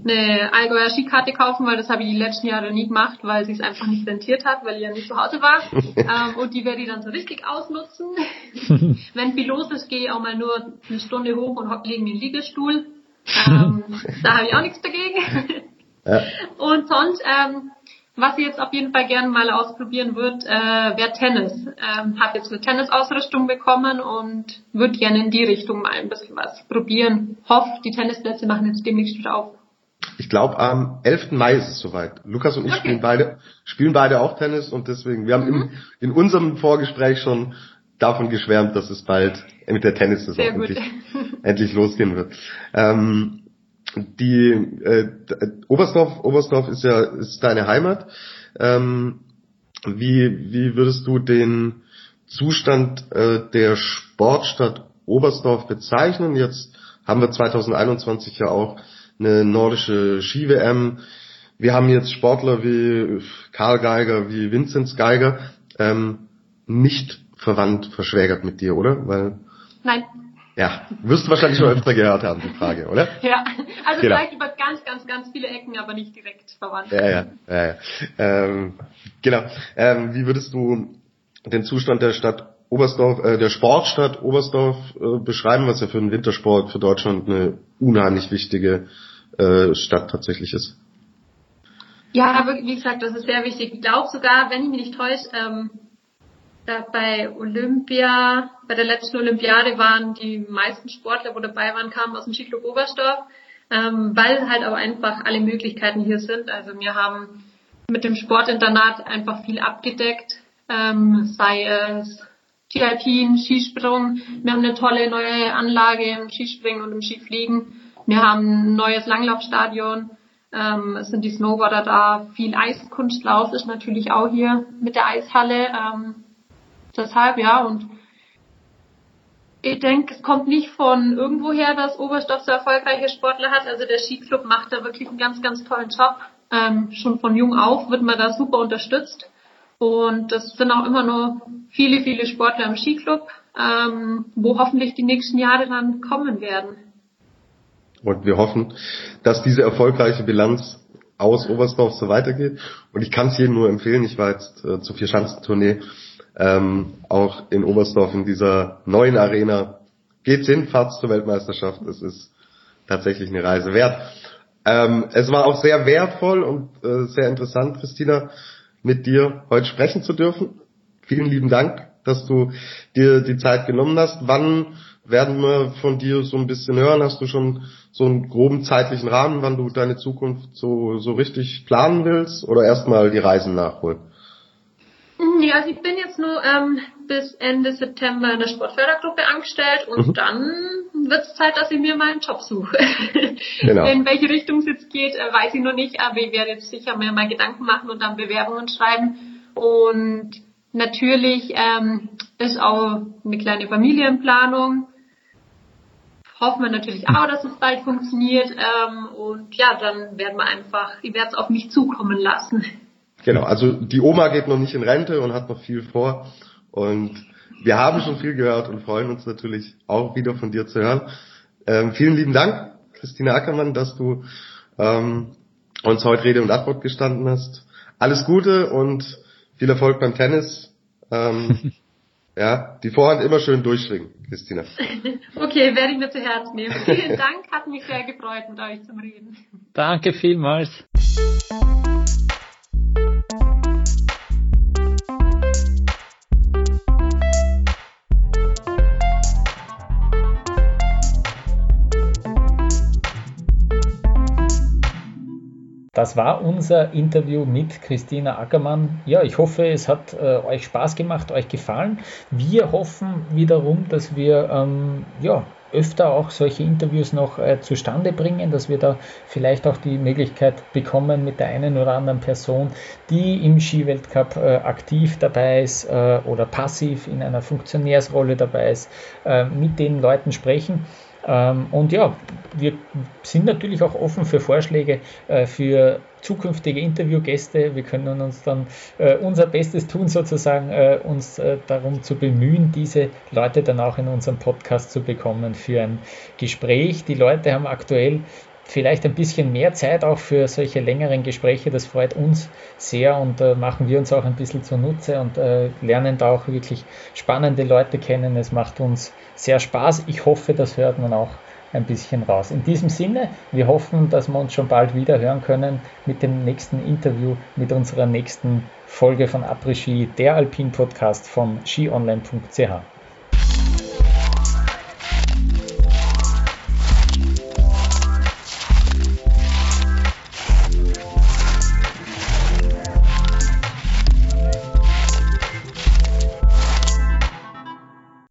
eine Allgäuer Skikarte kaufen, weil das habe ich die letzten Jahre nie gemacht, weil sie es einfach nicht rentiert hat, weil ich ja nicht zu Hause war. ähm, und die werde ich dann so richtig ausnutzen. Wenn viel los ist, gehe ich auch mal nur eine Stunde hoch und lege mir einen Liegestuhl. Ähm, da habe ich auch nichts dagegen. ja. Und sonst, ähm, was ich jetzt auf jeden Fall gerne mal ausprobieren würde, äh, wäre Tennis. Ähm, habe jetzt eine Tennisausrüstung bekommen und würde gerne in die Richtung mal ein bisschen was probieren. Hoff, die Tennisplätze machen jetzt demnächst wieder auf. Ich glaube, am 11. Mai ist es soweit. Lukas und ich okay. spielen beide, spielen beide auch Tennis und deswegen, wir haben mhm. im, in unserem Vorgespräch schon davon geschwärmt, dass es bald mit der Tennissaison endlich, endlich losgehen wird. Ähm, die äh, Oberstdorf, Oberstdorf ist ja ist deine Heimat. Ähm, wie, wie würdest du den Zustand äh, der Sportstadt Oberstdorf bezeichnen? Jetzt haben wir 2021 ja auch eine nordische Ski-WM. Wir haben jetzt Sportler wie Karl Geiger, wie Vinzenz Geiger, ähm, nicht verwandt, verschwägert mit dir, oder? Weil, Nein. Ja, wirst du wahrscheinlich schon öfter gehört haben, die Frage, oder? Ja, also genau. vielleicht über ganz, ganz, ganz viele Ecken, aber nicht direkt verwandt. Ja, ja, ja. ja. Ähm, genau. Ähm, wie würdest du den Zustand der Stadt Oberstdorf, äh, der Sportstadt Oberstdorf äh, beschreiben, was ja für den Wintersport für Deutschland eine unheimlich wichtige äh, Stadt tatsächlich ist. Ja, wie gesagt, das ist sehr wichtig. Ich glaube sogar, wenn ich mich nicht täusche, ähm, da bei Olympia, bei der letzten Olympiade waren die meisten Sportler, wo dabei waren, kamen aus dem Skiclub Oberstdorf, ähm, weil halt aber einfach alle Möglichkeiten hier sind. Also wir haben mit dem Sportinternat einfach viel abgedeckt, ähm, sei es Skialpin, Skisprung. Wir haben eine tolle neue Anlage im Skispringen und im Skifliegen. Wir haben ein neues Langlaufstadion. Ähm, es sind die Snowboarder da. Viel Eiskunstlauf ist natürlich auch hier mit der Eishalle. Ähm, deshalb, ja, und ich denke, es kommt nicht von irgendwoher, dass Oberstoff so erfolgreiche Sportler hat. Also der Skiclub macht da wirklich einen ganz, ganz tollen Job. Ähm, schon von jung auf wird man da super unterstützt. Und das sind auch immer nur viele, viele Sportler im Skiclub, ähm, wo hoffentlich die nächsten Jahre dann kommen werden. Und wir hoffen, dass diese erfolgreiche Bilanz aus Oberstdorf so weitergeht. Und ich kann es jedem nur empfehlen. Ich war jetzt äh, zur Vierschanzentournee ähm, auch in Oberstdorf in dieser neuen Arena. Geht's hin, fahrt's zur Weltmeisterschaft. Es ist tatsächlich eine Reise wert. Ähm, es war auch sehr wertvoll und äh, sehr interessant, Christina, mit dir heute sprechen zu dürfen. Vielen lieben Dank, dass du dir die Zeit genommen hast. Wann werden wir von dir so ein bisschen hören? Hast du schon so einen groben zeitlichen Rahmen, wann du deine Zukunft so, so richtig planen willst oder erstmal die Reisen nachholen? Nee, also ich bin jetzt nur ähm, bis Ende September in der Sportfördergruppe angestellt und mhm. dann wird es Zeit, dass ich mir mal einen Job suche. Genau. In welche Richtung es jetzt geht, äh, weiß ich noch nicht, aber ich werde jetzt sicher mir mal Gedanken machen und dann Bewerbungen schreiben. Und natürlich ähm, ist auch eine kleine Familienplanung hoffen wir natürlich auch, dass es bald funktioniert. Ähm, und ja, dann werden wir einfach, ich werde es auf mich zukommen lassen. Genau, also die Oma geht noch nicht in Rente und hat noch viel vor. Und wir haben schon viel gehört und freuen uns natürlich auch wieder von dir zu hören. Ähm, vielen lieben Dank, Christine Ackermann, dass du ähm, uns heute Rede und Antwort gestanden hast. Alles Gute und viel Erfolg beim Tennis. Ähm, Ja, die Vorhand immer schön durchschwingen, Christina. okay, werde ich mir zu Herzen nehmen. Vielen Dank, hat mich sehr gefreut, mit euch zu reden. Danke vielmals. Das war unser Interview mit Christina Ackermann. Ja, ich hoffe, es hat äh, euch Spaß gemacht, euch gefallen. Wir hoffen wiederum, dass wir ähm, ja, öfter auch solche Interviews noch äh, zustande bringen, dass wir da vielleicht auch die Möglichkeit bekommen mit der einen oder anderen Person, die im Skiweltcup äh, aktiv dabei ist äh, oder passiv in einer Funktionärsrolle dabei ist, äh, mit den Leuten sprechen. Ähm, und ja, wir sind natürlich auch offen für Vorschläge äh, für zukünftige Interviewgäste. Wir können uns dann äh, unser Bestes tun, sozusagen, äh, uns darum zu bemühen, diese Leute dann auch in unserem Podcast zu bekommen für ein Gespräch. Die Leute haben aktuell vielleicht ein bisschen mehr Zeit auch für solche längeren Gespräche. Das freut uns sehr und äh, machen wir uns auch ein bisschen zunutze und äh, lernen da auch wirklich spannende Leute kennen. Es macht uns sehr Spaß. Ich hoffe, das hört man auch ein bisschen raus. In diesem Sinne, wir hoffen, dass wir uns schon bald wieder hören können mit dem nächsten Interview, mit unserer nächsten Folge von Après Ski, der Alpin Podcast von skionline.ch.